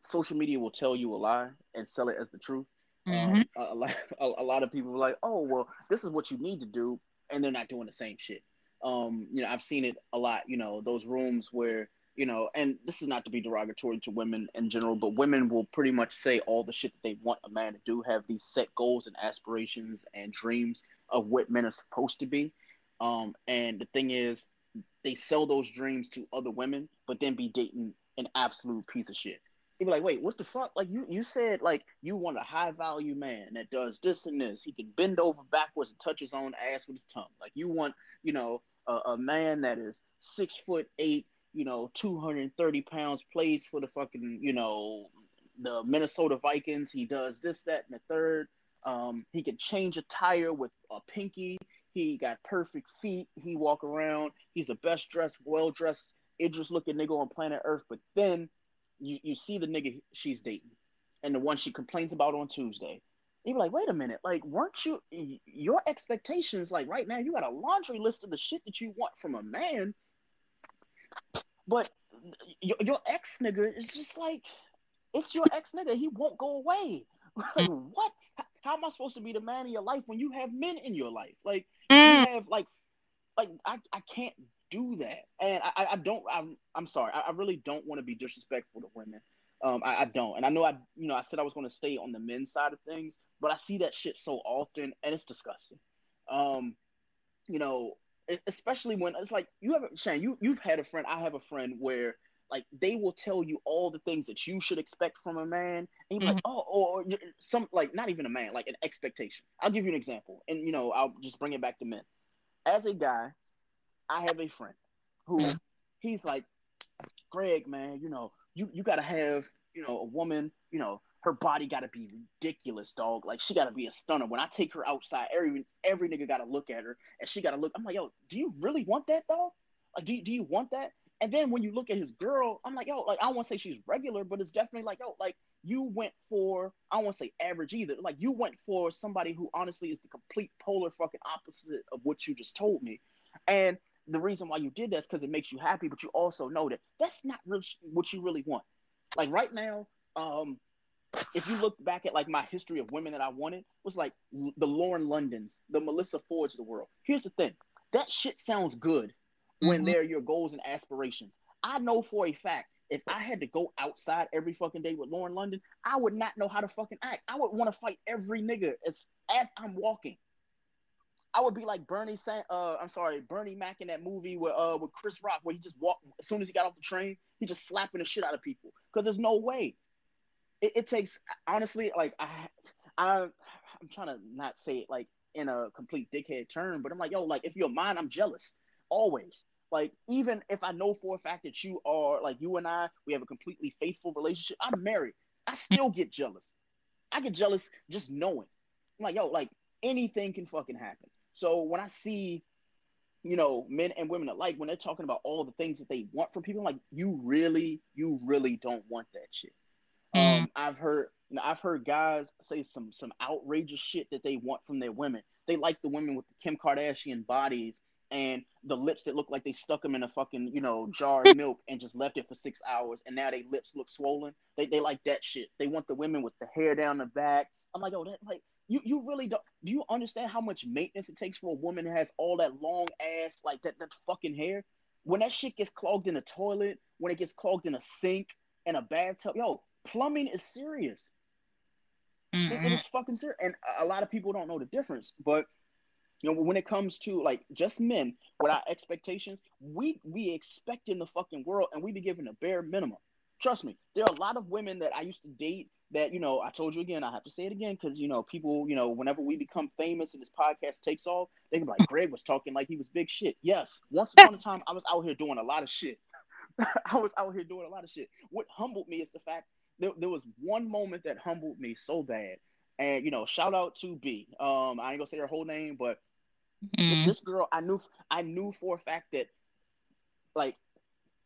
[SPEAKER 1] social media will tell you a lie and sell it as the truth.
[SPEAKER 2] Mm-hmm.
[SPEAKER 1] Um, a, a, lot, a, a lot of people are like, oh, well, this is what you need to do, and they're not doing the same shit. Um, you know, I've seen it a lot. You know, those rooms where you know, and this is not to be derogatory to women in general, but women will pretty much say all the shit that they want a man to do, have these set goals and aspirations and dreams of what men are supposed to be. Um, and the thing is, they sell those dreams to other women, but then be dating an absolute piece of shit. He'd be like, wait, what the fuck? Like you, you said like you want a high value man that does this and this. He can bend over backwards and touch his own ass with his tongue. Like you want, you know, a, a man that is six foot eight, you know, 230 pounds, plays for the fucking, you know, the Minnesota Vikings. He does this, that, and the third. Um, he can change a tire with a pinky. He got perfect feet. He walk around. He's the best dressed, well dressed, Idris looking nigga on planet Earth. But then you, you see the nigga she's dating and the one she complains about on Tuesday. You be like, wait a minute, like, weren't you your expectations like right now? You got a laundry list of the shit that you want from a man, but your, your ex nigga is just like, it's your ex nigga. He won't go away. like, hmm. what? How am I supposed to be the man in your life when you have men in your life? Like, you have like, like I, I can't do that. And I, I don't, I'm, I'm sorry. I, I really don't want to be disrespectful to women. Um, I, I, don't. And I know I, you know, I said I was going to stay on the men's side of things, but I see that shit so often and it's disgusting. Um, you know, especially when it's like you have, Shane, you, you've had a friend, I have a friend where like they will tell you all the things that you should expect from a man. And you're mm-hmm. like, oh, or some, like not even a man, like an expectation. I'll give you an example. And, you know, I'll just bring it back to men. As a guy, I have a friend who mm-hmm. he's like, Greg, man, you know, you you gotta have, you know, a woman, you know, her body gotta be ridiculous, dog. Like she gotta be a stunner. When I take her outside, every every nigga gotta look at her and she gotta look. I'm like, yo, do you really want that, dog? Like, do, do you want that? And then when you look at his girl, I'm like, yo, like I don't want to say she's regular, but it's definitely like, yo, like you went for I don't want to say average either. Like you went for somebody who honestly is the complete polar fucking opposite of what you just told me. And the reason why you did that is because it makes you happy, but you also know that that's not really what you really want. Like right now, um, if you look back at like my history of women that I wanted, was like the Lauren Londons, the Melissa Fords of the world. Here's the thing, that shit sounds good when mm-hmm. they're your goals and aspirations. I know for a fact if I had to go outside every fucking day with Lauren London, I would not know how to fucking act. I would want to fight every nigga as as I'm walking. I would be like Bernie San- uh I'm sorry, Bernie Mac in that movie with uh with Chris Rock where he just walked as soon as he got off the train, he just slapping the shit out of people. Because there's no way. It, it, takes honestly, like I I I'm trying to not say it like in a complete dickhead term, but I'm like, yo, like if you're mine, I'm jealous. Always. Like, even if I know for a fact that you are like you and I, we have a completely faithful relationship. I'm married. I still get jealous. I get jealous just knowing. I'm like, yo, like anything can fucking happen. So when I see, you know, men and women alike, when they're talking about all the things that they want from people, I'm like, you really, you really don't want that shit. Mm. Um, I've heard, you know, I've heard guys say some some outrageous shit that they want from their women. They like the women with the Kim Kardashian bodies and the lips that look like they stuck them in a fucking you know jar of milk and just left it for six hours and now they lips look swollen. They, they like that shit. They want the women with the hair down the back. I'm like oh that like you you really don't do you understand how much maintenance it takes for a woman that has all that long ass like that that fucking hair? When that shit gets clogged in a toilet when it gets clogged in a sink and a bathtub yo plumbing is serious. Mm-hmm. it, it is fucking serious and a lot of people don't know the difference but you know when it comes to like just men with our expectations we we expect in the fucking world and we be given a bare minimum. Trust me there are a lot of women that i used to date that you know i told you again i have to say it again because you know people you know whenever we become famous and this podcast takes off they can be like greg was talking like he was big shit. Yes once upon a time i was out here doing a lot of shit. I was out here doing a lot of shit. What humbled me is the fact there, there was one moment that humbled me so bad. And you know, shout out to B. Um, I ain't gonna say her whole name, but
[SPEAKER 2] Mm.
[SPEAKER 1] this girl, I knew, I knew for a fact that, like,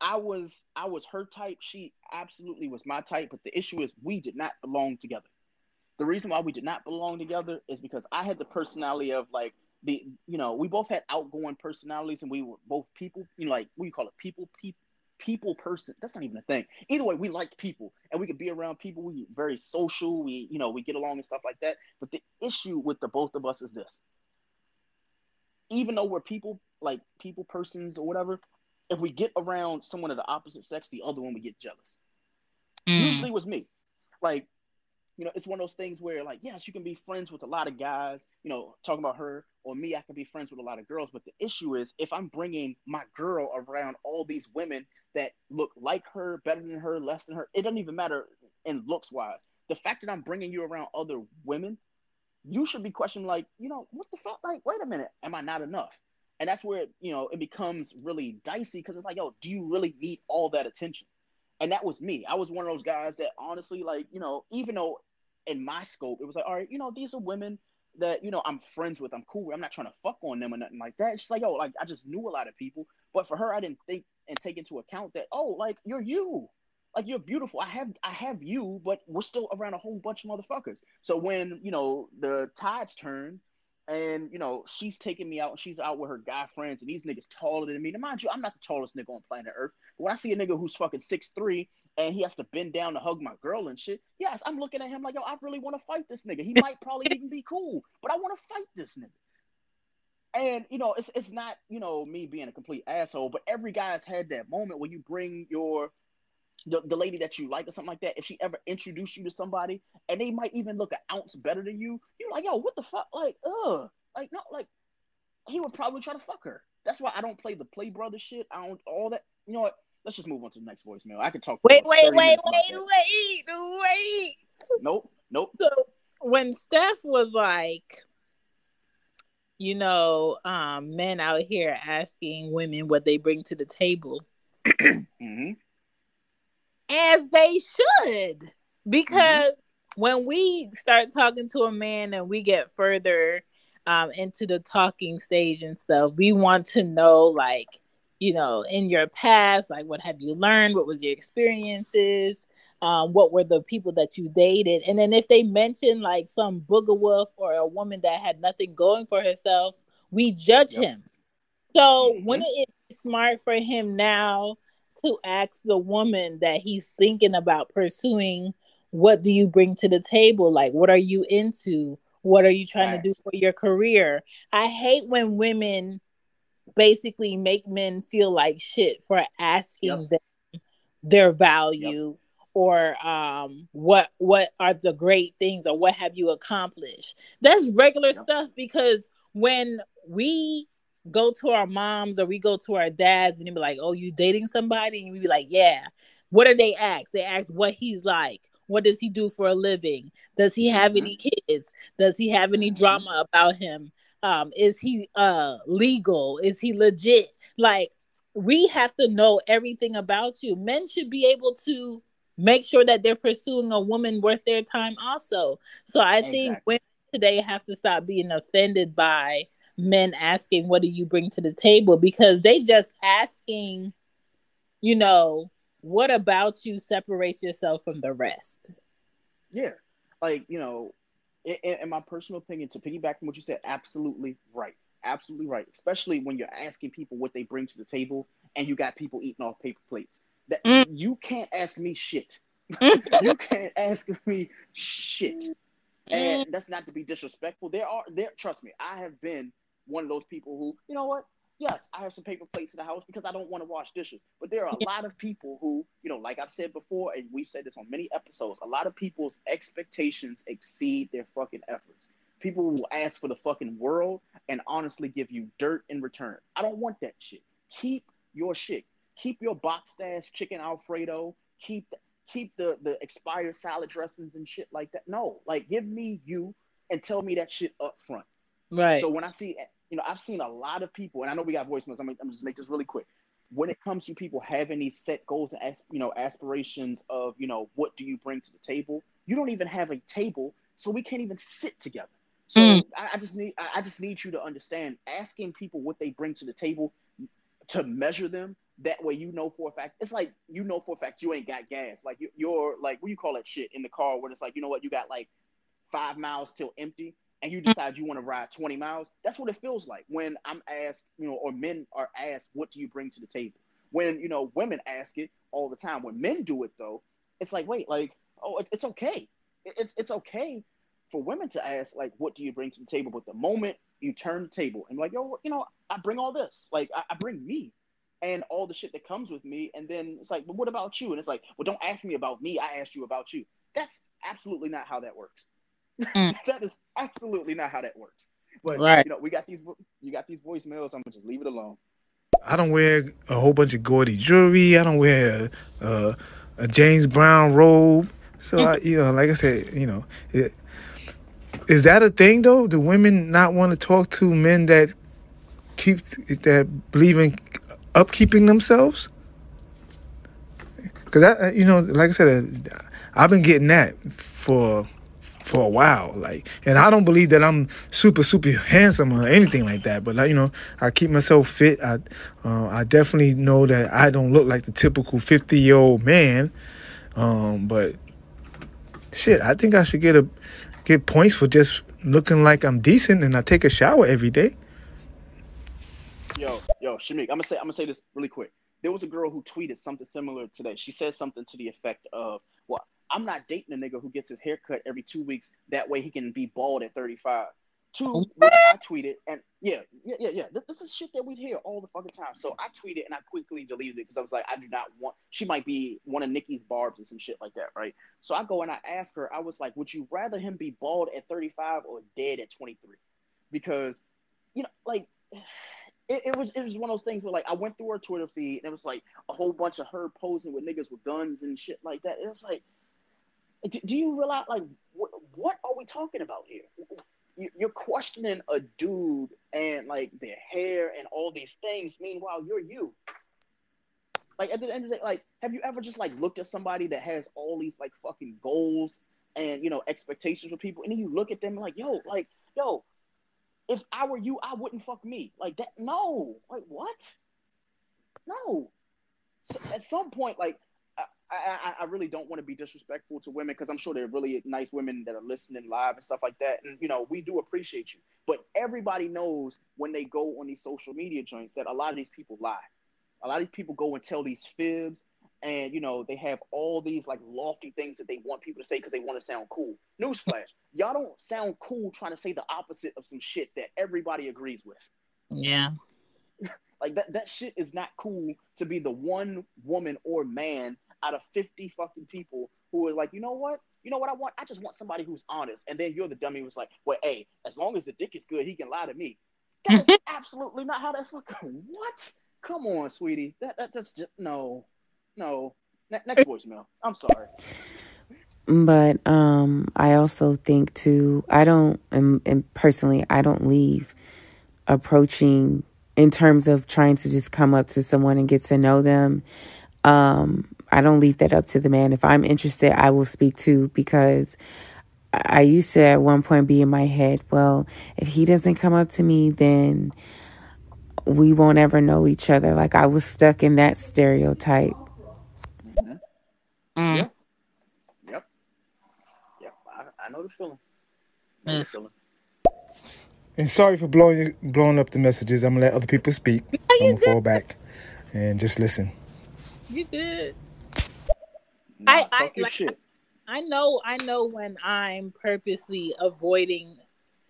[SPEAKER 1] I was, I was her type. She absolutely was my type. But the issue is, we did not belong together. The reason why we did not belong together is because I had the personality of like the, you know, we both had outgoing personalities, and we were both people. You know, like what do you call it? People, people, people person. That's not even a thing. Either way, we like people, and we can be around people. We very social. We, you know, we get along and stuff like that. But the issue with the both of us is this: even though we're people, like people persons or whatever, if we get around someone of the opposite sex, the other one would get jealous.
[SPEAKER 2] Mm.
[SPEAKER 1] Usually it was me. Like, you know, it's one of those things where, like, yes, you can be friends with a lot of guys, you know, talking about her, or me, I can be friends with a lot of girls. But the issue is, if I'm bringing my girl around all these women that look like her, better than her, less than her, it doesn't even matter in looks wise. The fact that I'm bringing you around other women, you should be questioning, like, you know, what the fuck? Like, wait a minute, am I not enough? And that's where, it, you know, it becomes really dicey because it's like, yo, do you really need all that attention? And that was me. I was one of those guys that honestly, like, you know, even though in my scope, it was like, all right, you know, these are women that, you know, I'm friends with, I'm cool with. I'm not trying to fuck on them or nothing like that. It's just like, yo, like, I just knew a lot of people. But for her, I didn't think and take into account that, oh, like, you're you. Like, you're beautiful. I have, I have you, but we're still around a whole bunch of motherfuckers. So when, you know, the tides turn, and you know she's taking me out and she's out with her guy friends and these niggas taller than me. Now mind you, I'm not the tallest nigga on planet Earth. But when I see a nigga who's fucking six three and he has to bend down to hug my girl and shit, yes, I'm looking at him like yo, I really want to fight this nigga. He might probably even be cool, but I want to fight this nigga. And you know, it's it's not you know me being a complete asshole, but every guy's had that moment where you bring your the, the lady that you like or something like that, if she ever introduced you to somebody and they might even look an ounce better than you, you're like, yo, what the fuck? Like, ugh. Like, no, like, he would probably try to fuck her. That's why I don't play the play brother shit. I don't, all that. You know what? Let's just move on to the next voicemail. I could talk.
[SPEAKER 2] Wait, wait, wait, wait, wait, wait.
[SPEAKER 1] Nope, nope.
[SPEAKER 2] So when Steph was like, you know, um, men out here asking women what they bring to the table,
[SPEAKER 1] hmm
[SPEAKER 2] as they should, because when we start talking to a man and we get further um, into the talking stage and stuff, we want to know, like, you know, in your past, like, what have you learned? What was your experiences? Um, what were the people that you dated? And then if they mention like some booger wolf or a woman that had nothing going for herself, we judge
[SPEAKER 1] Yep.
[SPEAKER 2] him. So
[SPEAKER 1] Mhm.
[SPEAKER 2] wouldn't it be smart for him now to ask the woman that he's thinking about pursuing, what do you bring to the table? Like, what are you into? What are you trying to do for your career? I hate when women basically make men feel like shit for asking them their value or um what what are the great things or what have you accomplished? That's regular
[SPEAKER 1] Yep.
[SPEAKER 2] stuff because when we go to our moms or we go to our dads and they be like oh you dating somebody? And we be like yeah. What do they ask? They ask what he's like. What does he do for a living? Does he have
[SPEAKER 1] Mhm.
[SPEAKER 2] any kids? Does he have any
[SPEAKER 1] Mhm.
[SPEAKER 2] drama about him? Um is he uh legal? Is he legit? Like we have to know everything about you. Men should be able to make sure that they're pursuing a woman worth their time also so i think
[SPEAKER 1] Exactly.
[SPEAKER 2] women today have to stop being offended by men asking what do you bring to the table because they just asking you know what about you separates yourself from the rest
[SPEAKER 1] Yeah, like you know, in, in my personal opinion, to piggyback from what you said, absolutely right, absolutely right. Especially when you're asking people what they bring to the table, and you got people eating off paper plates. That
[SPEAKER 2] Mm.
[SPEAKER 1] you can't ask me shit. you can't ask me shit. And that's not to be disrespectful. There are there. Trust me, I have been one of those people who, you know what? Yes, I have some paper plates in the house because I don't want to wash dishes. But there are a lot of people who, you know, like I've said before, and we've said this on many episodes, a lot of people's expectations exceed their fucking efforts. People will ask for the fucking world and honestly give you dirt in return. I don't want that shit. Keep your shit. Keep your box ass chicken Alfredo. Keep the, keep the the expired salad dressings and shit like that. No, like give me you and tell me that shit up front.
[SPEAKER 2] right
[SPEAKER 1] So when I see, you know, I've seen a lot of people, and I know we got voicemails. I'm, gonna- I'm just make this really quick. when it comes to people having these set goals and you know aspirations of you know what do you bring to the table, you don't even have a table, so we can't even sit together. So mm. I, I, just need I just need you to understand asking people what they bring to the table to measure them. That way, you know for a fact. It's like you know for a fact you ain't got gas. Like you, you're like what do you call that shit in the car where it's like you know what you got like five miles till empty and you decide you want to ride 20 miles, that's what it feels like when I'm asked, you know, or men are asked, what do you bring to the table? When, you know, women ask it all the time. When men do it, though, it's like, wait, like, oh, it, it's okay. It, it's, it's okay for women to ask, like, what do you bring to the table? But the moment you turn the table and like, yo, you know, I bring all this, like, I, I bring me and all the shit that comes with me. And then it's like, but what about you? And it's like, well, don't ask me about me. I asked you about you. That's absolutely not how that works. Mm. that is absolutely not how that works. But right. you know, we got these you got these voicemails. I'm gonna just leave it alone.
[SPEAKER 5] I don't wear a whole bunch of gaudy jewelry. I don't wear a, a James Brown robe. So I, you know, like I said, you know, it, is that a thing though? Do women not want to talk to men that keep that believe in upkeeping themselves? Because I, you know, like I said, I've been getting that for for a while. Like, and I don't believe that I'm super, super handsome or anything like that. But like, you know, I keep myself fit. I, uh, I definitely know that I don't look like the typical 50 year old man. Um, but shit, I think I should get a get points for just looking like I'm decent and I take a shower every day.
[SPEAKER 1] Yo, yo, Shamik, I'm gonna say I'm gonna say this really quick. There was a girl who tweeted something similar today. She said something to the effect of, "Well, I'm not dating a nigga who gets his hair cut every two weeks. That way he can be bald at 35. Two, oh. I tweeted, and yeah, yeah, yeah, yeah. This, this, is shit that we hear all the fucking time. So I tweeted and I quickly deleted it because I was like, I do not want. She might be one of Nicki's barbs and some shit like that, right? So I go and I ask her. I was like, would you rather him be bald at 35 or dead at 23? Because, you know, like. It, it, was it was one of those things where like I went through her Twitter feed and it was like a whole bunch of her posing with niggas with guns and shit like that. It was like do, do you realize like what, what are we talking about here? You're questioning a dude and like their hair and all these things. Meanwhile, you're you. Like at the end of the day, like have you ever just like looked at somebody that has all these like fucking goals and you know expectations for people, and then you look at them like, yo, like yo, if I were you, I wouldn't fuck me. Like that. No. Like what? No. So at some point, like I, I, I really don't want to be disrespectful to women because I'm sure there are really nice women that are listening live and stuff like that. And you know, we do appreciate you. But everybody knows when they go on these social media joints that a lot of these people lie. A lot of these people go and tell these fibs, and you know, they have all these like lofty things that they want people to say because they want to sound cool. Newsflash: y'all don't sound cool trying to say the opposite of some shit that everybody agrees with.
[SPEAKER 2] Yeah.
[SPEAKER 1] like that that shit is not cool to be the one woman or man out of 50 fucking people who are like, you know what? You know what I want? I just want somebody who's honest. And then you're the dummy who's like, well, hey, as long as the dick is good, he can lie to me. That's absolutely not how that's fucking what? Come on, sweetie. That, that that's just no, no. Ne- next voicemail. I'm sorry.
[SPEAKER 7] But um, I also think too. I don't, and, and personally, I don't leave approaching in terms of trying to just come up to someone and get to know them. Um, I don't leave that up to the man. If I'm interested, I will speak to because I used to at one point be in my head, well, if he doesn't come up to me, then we won't ever know each other. Like I was stuck in that stereotype.
[SPEAKER 1] Mm-hmm. Mm. I, I know the feeling. Know yes. the feeling.
[SPEAKER 5] And sorry for blowing blowing up the messages. I'm gonna let other people speak. I'm gonna fall back and just listen.
[SPEAKER 2] You good? I I, like, I know I know when I'm purposely avoiding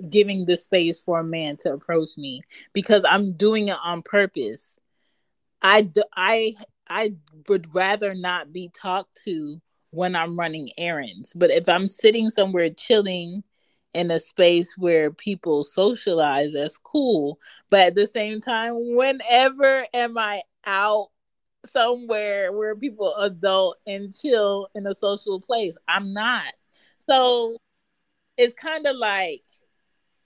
[SPEAKER 2] giving the space for a man to approach me because I'm doing it on purpose. I do, I I would rather not be talked to when I'm running errands. But if I'm sitting somewhere chilling in a space where people socialize, that's cool. But at the same time, whenever am I out somewhere where people adult and chill in a social place. I'm not. So it's kind of like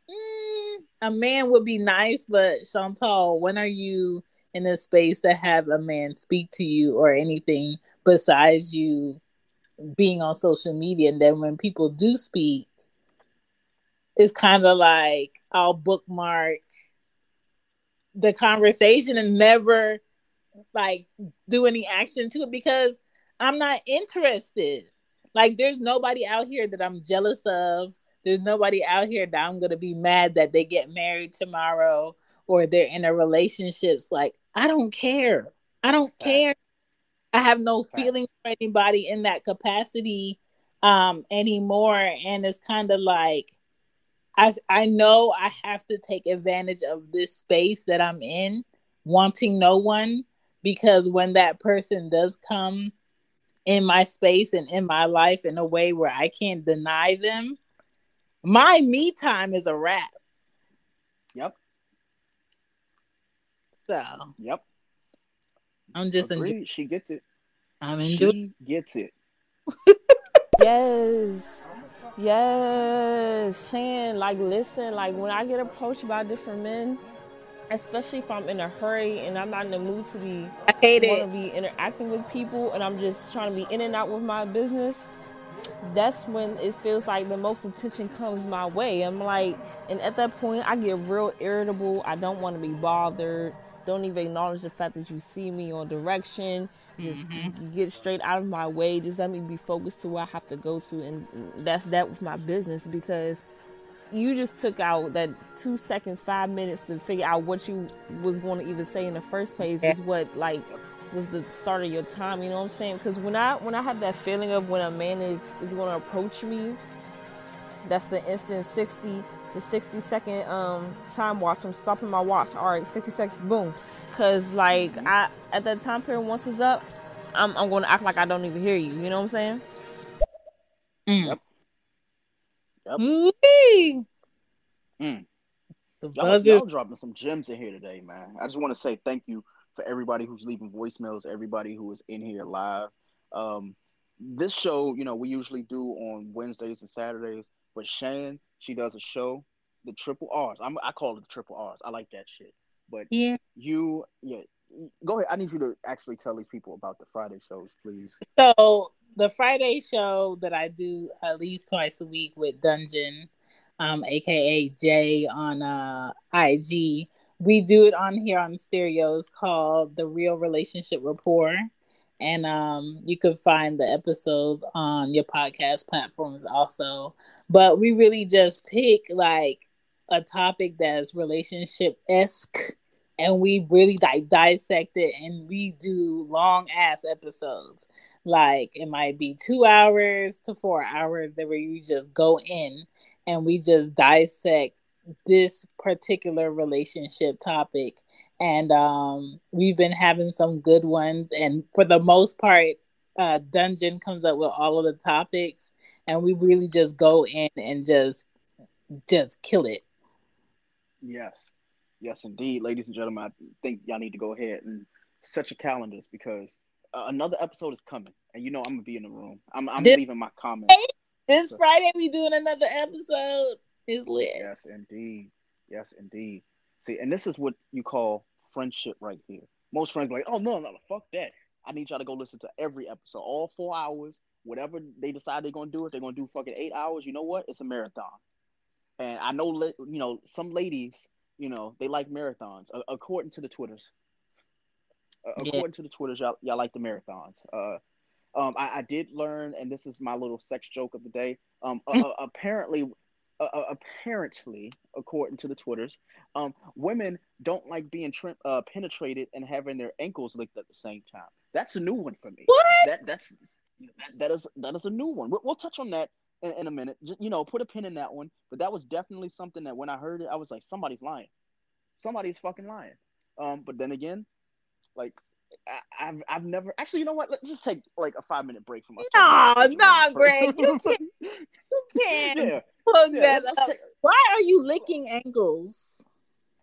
[SPEAKER 2] mm, a man would be nice, but Chantal, when are you in a space to have a man speak to you or anything besides you being on social media. And then when people do speak, it's kind of like I'll bookmark the conversation and never like do any action to it because I'm not interested. Like there's nobody out here that I'm jealous of. There's nobody out here that I'm gonna be mad that they get married tomorrow or they're in a relationships. Like I don't care. I don't care. I have no feelings for anybody in that capacity um anymore. And it's kind of like I I know I have to take advantage of this space that I'm in, wanting no one, because when that person does come in my space and in my life in a way where I can't deny them, my me time is a wrap.
[SPEAKER 1] Yep.
[SPEAKER 2] So.
[SPEAKER 1] Yep.
[SPEAKER 2] I'm just
[SPEAKER 1] enjoying. She gets it.
[SPEAKER 2] I'm enjoying.
[SPEAKER 1] She gets it.
[SPEAKER 3] yes. Yes, Shan, like listen, like when I get approached by different men, especially if I'm in a hurry and I'm not in the mood to be
[SPEAKER 2] I hate
[SPEAKER 3] want to be interacting with people and I'm just trying to be in and out with my business, that's when it feels like the most attention comes my way. I'm like, and at that point, I get real irritable. I don't want to be bothered. Don't even acknowledge the fact that you see me on direction. Just mm-hmm. get straight out of my way. Just let me be focused to where I have to go to, and that's that with my business because you just took out that two seconds, five minutes to figure out what you was going to even say in the first place yeah. is what like was the start of your time. You know what I'm saying? Because when I when I have that feeling of when a man is is going to approach me, that's the instant sixty the 60 second um time watch. I'm stopping my watch. All right, 60 seconds, boom. Cause like I at that time period once it's up, I'm I'm gonna act like I don't even hear you. You know what I'm saying?
[SPEAKER 2] Mm. Yep.
[SPEAKER 1] Yep. Mm.
[SPEAKER 2] The
[SPEAKER 1] y'all, y'all dropping some gems in here today, man. I just want to say thank you for everybody who's leaving voicemails, everybody who is in here live. Um, this show, you know, we usually do on Wednesdays and Saturdays, but Shan, she does a show, the triple R's. I'm, I call it the triple R's. I like that shit. But
[SPEAKER 2] yeah,
[SPEAKER 1] you yeah, go ahead. I need you to actually tell these people about the Friday shows, please.
[SPEAKER 2] So the Friday show that I do at least twice a week with Dungeon, um, aka Jay on uh IG. We do it on here on stereos called The Real Relationship Rapport. And um, you can find the episodes on your podcast platforms also. But we really just pick like a topic that's relationship esque and we really like dissect it and we do long ass episodes. Like it might be two hours to four hours that where you just go in and we just dissect this particular relationship topic. And um, we've been having some good ones. And for the most part, uh, Dungeon comes up with all of the topics, and we really just go in and just just kill it.
[SPEAKER 1] Yes. Yes, indeed, ladies and gentlemen. I think y'all need to go ahead and set your calendars because uh, another episode is coming, and you know I'm gonna be in the room. I'm, I'm this, leaving my comments.
[SPEAKER 2] This so. Friday we doing another episode. It's lit.
[SPEAKER 1] Yes, indeed. Yes, indeed. See, and this is what you call friendship right here. Most friends like, oh no, no, fuck that. I need y'all to go listen to every episode, all four hours. Whatever they decide they're gonna do, if they're gonna do fucking eight hours, you know what? It's a marathon. And I know, you know, some ladies you know, they like marathons, uh, according to the Twitters. Uh, according yeah. to the Twitters, y'all, y'all like the marathons. Uh, um, I, I, did learn, and this is my little sex joke of the day. Um, apparently, apparently, according to the Twitters, um, women don't like being uh, penetrated and having their ankles licked at the same time. That's a new one for me.
[SPEAKER 2] What?
[SPEAKER 1] That that's that, that is that is a new one. We'll, we'll touch on that in, in a minute. You know, put a pin in that one. But that was definitely something that when I heard it, I was like, somebody's lying. Somebody's fucking lying. Um, but then again, like I, have I've never actually. You know what? Let's just take like a five minute break from us.
[SPEAKER 2] No, no, Greg, you can't. You can't yeah. plug yeah, that up. Take... Why are you licking ankles?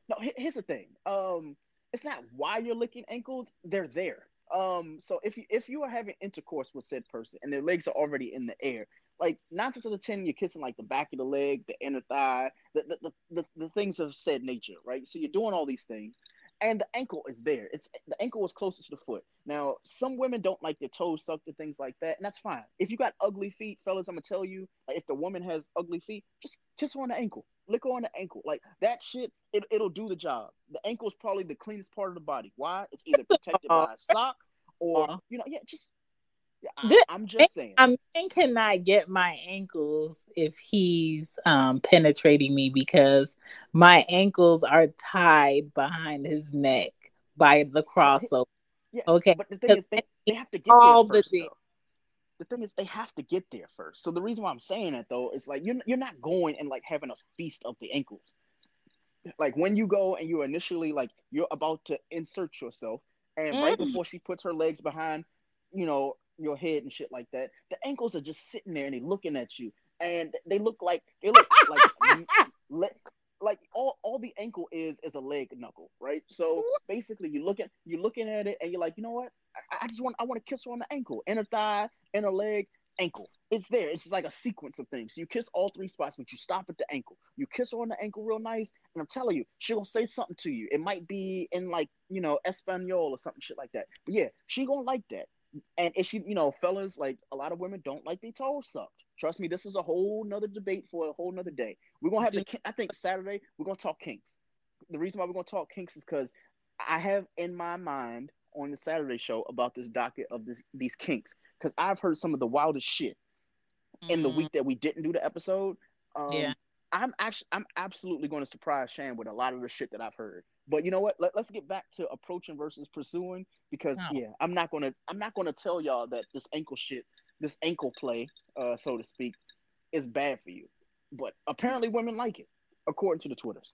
[SPEAKER 1] No, here's the thing. Um, it's not why you're licking ankles; they're there. Um, so if you if you are having intercourse with said person and their legs are already in the air, like nine times out of ten, you're kissing like the back of the leg, the inner thigh, the the, the, the, the things of said nature, right? So you're doing all these things, and the ankle is there. It's the ankle is closest to the foot. Now, some women don't like their toes sucked and things like that, and that's fine. If you got ugly feet, fellas, I'm gonna tell you, like, if the woman has ugly feet, just kiss her on the ankle, lick her on the ankle, like that shit. It, it'll do the job. The ankle is probably the cleanest part of the body. Why? It's either protected uh-huh. by a sock or uh-huh. you know, yeah, just. I, am just saying.
[SPEAKER 2] A man cannot get my ankles if he's um, penetrating me because my ankles are tied behind his neck by the crossover.
[SPEAKER 1] Yeah,
[SPEAKER 2] okay.
[SPEAKER 1] But the thing is, they, they have to get all there first. The, the thing is, they have to get there first. So the reason why I'm saying that though is like you're you're not going and like having a feast of the ankles. Like when you go and you're initially like you're about to insert yourself, and mm. right before she puts her legs behind, you know, your head and shit like that, the ankles are just sitting there and they're looking at you, and they look like they look like like all, all the ankle is is a leg knuckle, right? So basically, you look at you're looking at it and you're like, you know what? I, I just want I want to kiss her on the ankle, inner thigh, inner leg, ankle. It's there. It's just like a sequence of things. You kiss all three spots, but you stop at the ankle. You kiss her on the ankle real nice, and I'm telling you, she gonna say something to you. It might be in like you know Espanol or something shit like that. But yeah, she gonna like that. And if she, you know, fellas, like a lot of women don't like their toes sucked. Trust me, this is a whole nother debate for a whole nother day. We're gonna have the. I think Saturday we're gonna talk kinks. The reason why we're gonna talk kinks is because I have in my mind on the Saturday show about this docket of this, these kinks because I've heard some of the wildest shit mm-hmm. in the mm-hmm. week that we didn't do the episode. Um, yeah. I'm actually I'm absolutely going to surprise Shan with a lot of the shit that I've heard. But you know what? Let, us get back to approaching versus pursuing because oh. yeah, I'm not gonna I'm not gonna tell y'all that this ankle shit this ankle play, uh, so to speak, is bad for you. But apparently, women like it, according to the Twitters.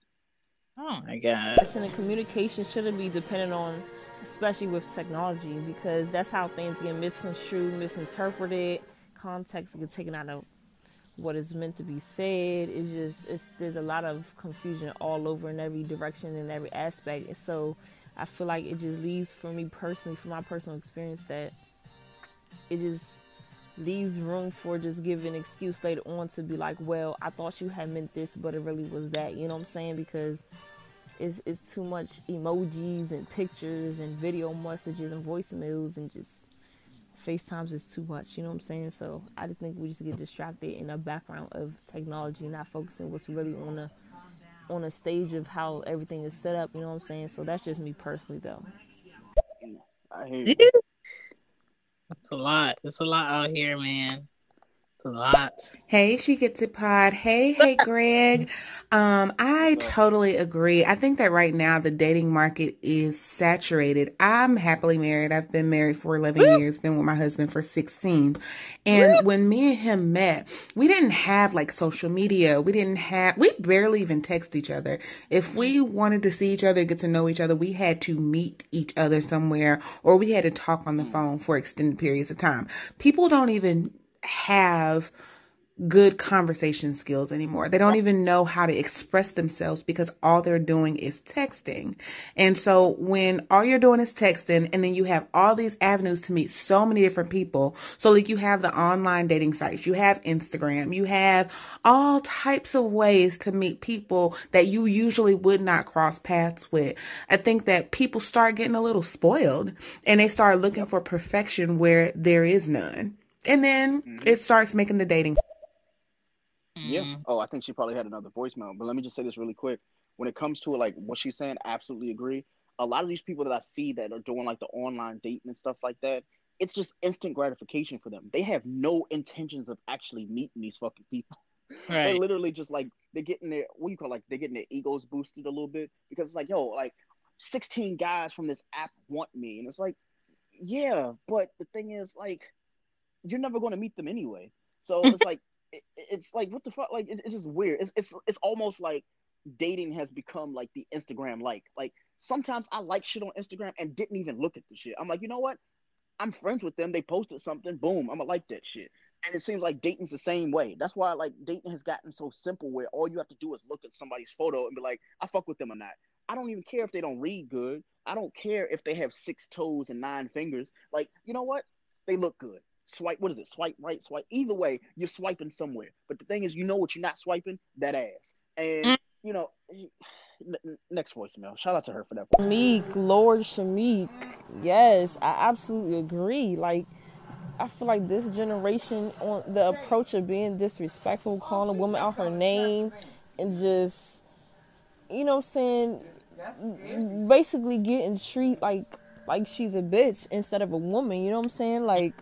[SPEAKER 2] Oh my god!
[SPEAKER 3] Listen, the communication shouldn't be dependent on, especially with technology, because that's how things get misconstrued, misinterpreted, context get taken out of what is meant to be said. It's just it's there's a lot of confusion all over in every direction in every aspect, and so I feel like it just leaves for me personally, from my personal experience, that it just leaves room for just giving excuse later on to be like, well, I thought you had meant this, but it really was that. You know what I'm saying? Because it's it's too much emojis and pictures and video messages and voicemails and just FaceTimes is too much. You know what I'm saying? So I just think we just get distracted in the background of technology, not focusing what's really on a on a stage of how everything is set up. You know what I'm saying? So that's just me personally, though.
[SPEAKER 1] I hear you.
[SPEAKER 2] It's a lot. It's a lot out here, man. It's a lot.
[SPEAKER 8] Hey, she gets it pod. Hey, hey, Greg. Um, I totally agree. I think that right now the dating market is saturated. I'm happily married. I've been married for 11 years, been with my husband for 16. And when me and him met, we didn't have like social media. We didn't have, we barely even text each other. If we wanted to see each other, get to know each other, we had to meet each other somewhere or we had to talk on the phone for extended periods of time. People don't even have good conversation skills anymore. They don't even know how to express themselves because all they're doing is texting. And so when all you're doing is texting and then you have all these avenues to meet so many different people. So like you have the online dating sites, you have Instagram, you have all types of ways to meet people that you usually would not cross paths with. I think that people start getting a little spoiled and they start looking for perfection where there is none and then mm-hmm. it starts making the dating.
[SPEAKER 1] Yeah. Mm-hmm. Oh, I think she probably had another voicemail. But let me just say this really quick. When it comes to like what she's saying, absolutely agree. A lot of these people that I see that are doing like the online dating and stuff like that, it's just instant gratification for them. They have no intentions of actually meeting these fucking people. Right. They literally just like they're getting their what do you call like they're getting their egos boosted a little bit because it's like yo like 16 guys from this app want me and it's like yeah but the thing is like you're never going to meet them anyway. So it's like it, it's like what the fuck? Like it, it's just weird. It's it's it's almost like dating has become like the Instagram like. Like sometimes I like shit on Instagram and didn't even look at the shit. I'm like, you know what? I'm friends with them. They posted something. Boom. I'm gonna like that shit. And it seems like dating's the same way. That's why like dating has gotten so simple where all you have to do is look at somebody's photo and be like, I fuck with them or not. I don't even care if they don't read good. I don't care if they have six toes and nine fingers. Like, you know what? They look good swipe what is it swipe right swipe either way you're swiping somewhere but the thing is you know what you're not swiping that ass and mm. you know next voicemail. Shout out to her for that.
[SPEAKER 3] Shamik, Lord Shamik. Yes, I absolutely agree. Like, I feel like this generation on the approach of being disrespectful, calling a woman out her name, and just, you know, what I'm saying, basically getting treated like like she's a bitch instead of a woman. You know what I'm saying? Like,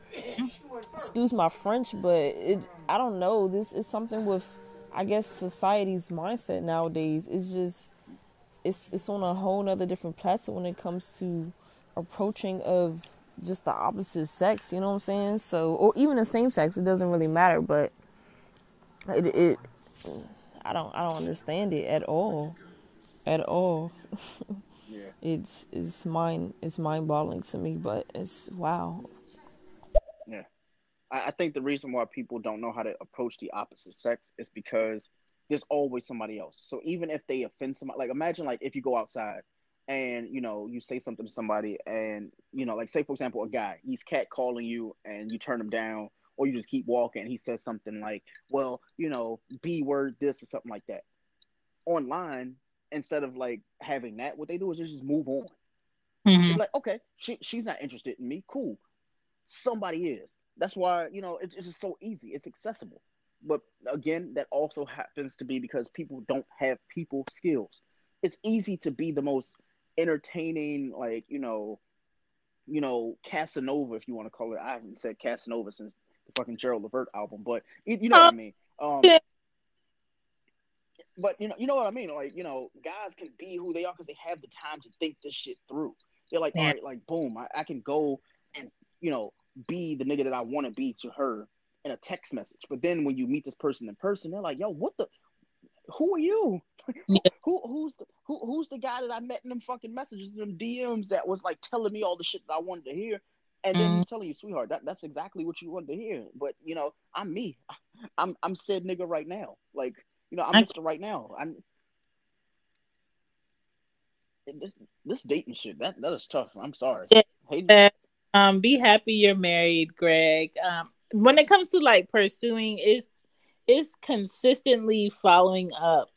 [SPEAKER 3] excuse my French, but it I don't know. This is something with, I guess, society's mindset nowadays. It's just it's it's on a whole nother different platform when it comes to approaching of just the opposite sex, you know what I'm saying? So or even the same sex, it doesn't really matter, but it it I don't I don't understand it at all. At all. yeah. It's it's mind it's mind boggling to me, but it's wow.
[SPEAKER 1] Yeah. I, I think the reason why people don't know how to approach the opposite sex is because there's always somebody else. So even if they offend somebody, like imagine like if you go outside and you know you say something to somebody and you know like say for example a guy he's cat calling you and you turn him down or you just keep walking and he says something like well you know b word this or something like that online instead of like having that what they do is they just move on. Mm-hmm. like okay she, she's not interested in me. Cool. Somebody is. That's why you know it's, it's just so easy. It's accessible. But again that also happens to be because people don't have people skills. It's easy to be the most entertaining, like you know, you know, Casanova, if you want to call it. I haven't said Casanova since the fucking Gerald Levert album, but you, you know what I mean. Um, but you know, you know what I mean. Like you know, guys can be who they are because they have the time to think this shit through. They're like, all right, like boom, I, I can go and you know be the nigga that I want to be to her in a text message. But then when you meet this person in person, they're like, yo, what the who are you? Yeah. who who's the who, who's the guy that I met in them fucking messages, them DMs that was like telling me all the shit that I wanted to hear, and then mm. he's telling you, sweetheart, that, that's exactly what you wanted to hear. But you know, I'm me. I'm I'm said nigga right now. Like you know, I'm I... Mister right now. I'm this, this dating shit. That that is tough. I'm sorry. Yeah.
[SPEAKER 2] Hey, um, be happy you're married, Greg. Um, when it comes to like pursuing, it's it's consistently following up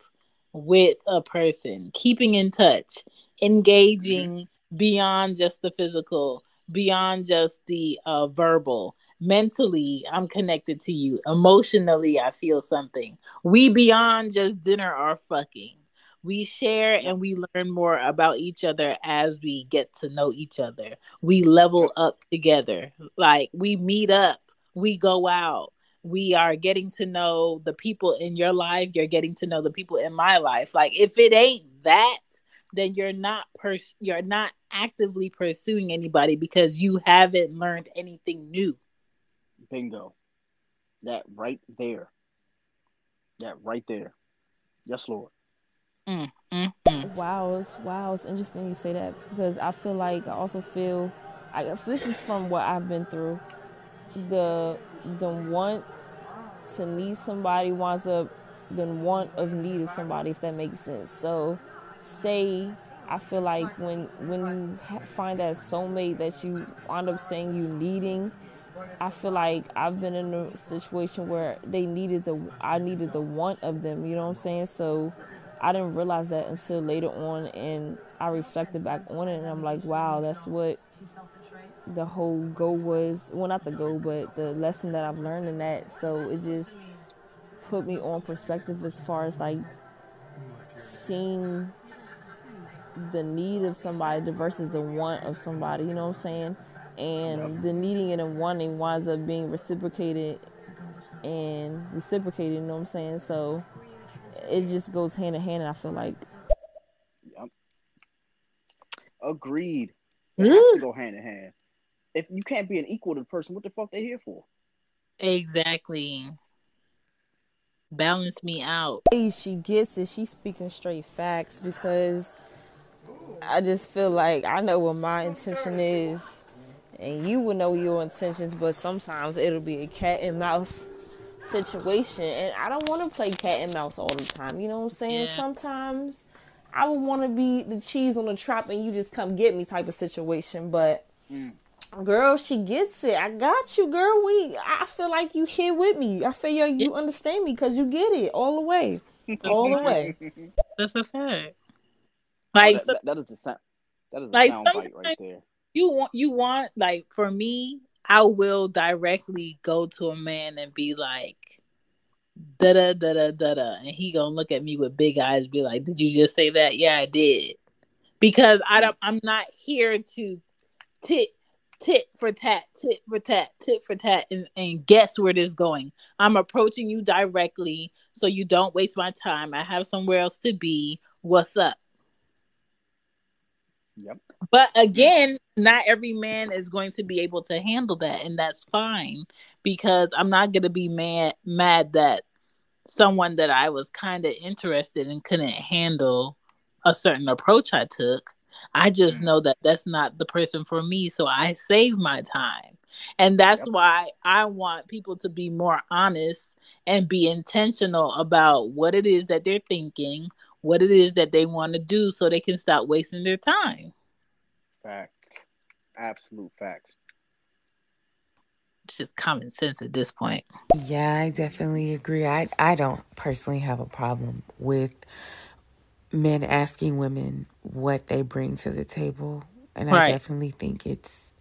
[SPEAKER 2] with a person, keeping in touch, engaging mm-hmm. beyond just the physical, beyond just the uh, verbal. Mentally, I'm connected to you. Emotionally, I feel something. We beyond just dinner are fucking. We share and we learn more about each other as we get to know each other. We level up together. Like we meet up, we go out, we are getting to know the people in your life you're getting to know the people in my life like if it ain't that then you're not pers- you're not actively pursuing anybody because you haven't learned anything new
[SPEAKER 1] bingo. That right there. That right there. Yes lord.
[SPEAKER 3] Mm, mm, mm. wow it's wow it's interesting you say that because i feel like i also feel i guess this is from what i've been through. The the want to need somebody winds up the want of need of somebody if that makes sense. So say i feel like when when you find that soulmate that you wind up saying you needing i feel like i've been in a situation where they needed the i needed the want of them you know what i'm saying? So i didn't realize that until later on and i reflected back on it and i'm like wow that's what the whole goal was. Well not the goal but the lesson that I've learned in that. So it just put me on perspective as far as like seeing the need of somebody versus the want of somebody you know what I'm saying and the needing it and wanting winds up being reciprocated and reciprocated you know what I'm saying so it just goes hand in hand and I feel like
[SPEAKER 1] yep. agreed it has to go hand in hand if you can't be an equal to the person, what the fuck they here for?
[SPEAKER 2] Exactly. Balance me out.
[SPEAKER 3] Hey, she gets it. She's speaking straight facts because I just feel like I know what my intention is, and you will know your intentions, but sometimes it'll be a cat and mouse situation, and I don't want to play cat and mouse all the time. You know what I'm saying? Yeah. Sometimes I would want to be the cheese on the trap, and you just come get me type of situation, but. Mm Girl, she gets it. I got you, girl. We, I feel like you here with me. I feel like you understand me because you get it all the way, all the way.
[SPEAKER 2] That's a fact. Like
[SPEAKER 1] oh, that,
[SPEAKER 2] so,
[SPEAKER 1] that, that is a sound. That is a
[SPEAKER 2] like
[SPEAKER 1] sound bite right there.
[SPEAKER 2] You want you want like for me, I will directly go to a man and be like, da da da da da da, and he gonna look at me with big eyes, be like, "Did you just say that?" Yeah, I did. Because I don't. I'm not here to tit tit for tat, tit for tat, tit for tat, and, and guess where this is going. I'm approaching you directly, so you don't waste my time. I have somewhere else to be. What's up?
[SPEAKER 1] Yep.
[SPEAKER 2] But again, not every man is going to be able to handle that, and that's fine because I'm not going to be mad mad that someone that I was kind of interested in couldn't handle a certain approach I took. I just mm. know that that's not the person for me, so I save my time. And that's
[SPEAKER 1] Yep.
[SPEAKER 2] why I want people to be more honest and be intentional about what it is that they're thinking, what it is that they want to do so they can stop wasting their time.
[SPEAKER 1] Fact. Absolute facts.
[SPEAKER 2] It's just common sense at this point.
[SPEAKER 7] Yeah, I definitely agree. I I don't personally have a problem with men asking women what they bring to the table, and I definitely think it's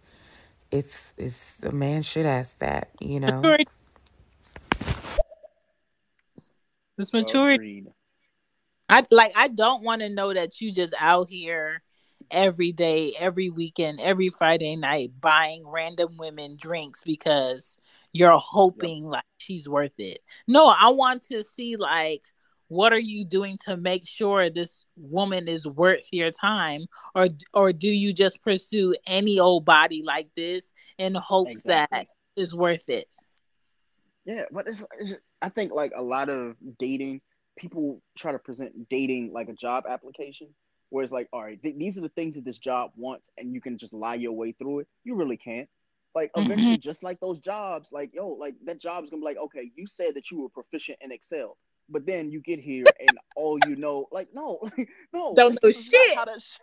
[SPEAKER 7] it's it's a man should ask that, you know.
[SPEAKER 2] Maturity. It's maturity.
[SPEAKER 1] Agreed.
[SPEAKER 2] I like I don't want to know that you just out here every day, every weekend, every Friday night buying random women drinks because you're hoping like she's worth it. No, I want to see like what are you doing to make sure this woman is worth your time or or do you just pursue any old body like this in hopes that
[SPEAKER 1] Exactly.
[SPEAKER 2] is worth it?
[SPEAKER 1] Yeah, but it's, it's I think like a lot of dating people try to present dating like a job application, where it's like, all right, th- these are the things that this job wants, and you can just lie your way through it. You really can't. Like
[SPEAKER 2] Mhm.
[SPEAKER 1] eventually, just like those jobs, like yo, like that job's gonna be like, okay, you said that you were proficient in Excel, but then you get here and all you know, like no, no,
[SPEAKER 2] Don't
[SPEAKER 1] like,
[SPEAKER 2] know
[SPEAKER 1] this is not
[SPEAKER 2] shit.
[SPEAKER 1] shit-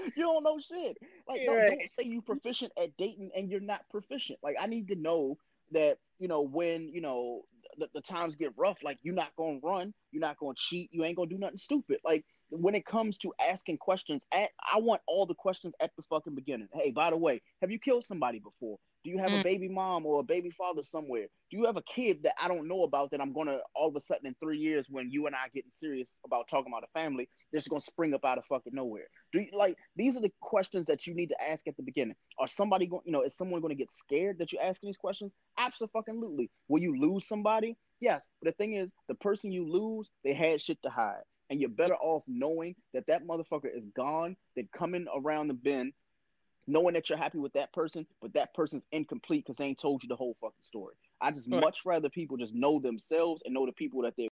[SPEAKER 1] You don't know shit. Like, no,
[SPEAKER 2] Right.
[SPEAKER 1] don't say you proficient at dating and you're not proficient. Like, I need to know that you know when you know the, the times get rough like you're not gonna run you're not gonna cheat you ain't gonna do nothing stupid. Like when it comes to asking questions at i want all the questions at the fucking beginning. Hey by the way have you killed somebody before do you have a
[SPEAKER 2] Mm.
[SPEAKER 1] baby mom or a baby father somewhere? Do you have a kid that i don't know about that i'm gonna all of a sudden in three years when you and i getting serious about talking about a family this is gonna spring up out of fucking nowhere? Do you like these are the questions that you need to ask at the beginning. Are somebody going you know is someone to get scared that you're asking these questions? Absolutely. Will you lose somebody? Yes. But the thing is the person you lose they had shit to hide. And you're better off knowing that that motherfucker is gone than coming around the bend knowing that you're happy with that person but that person's incomplete because they ain't told you the whole fucking story i just
[SPEAKER 2] Right.
[SPEAKER 1] much rather people just know themselves and know the people that they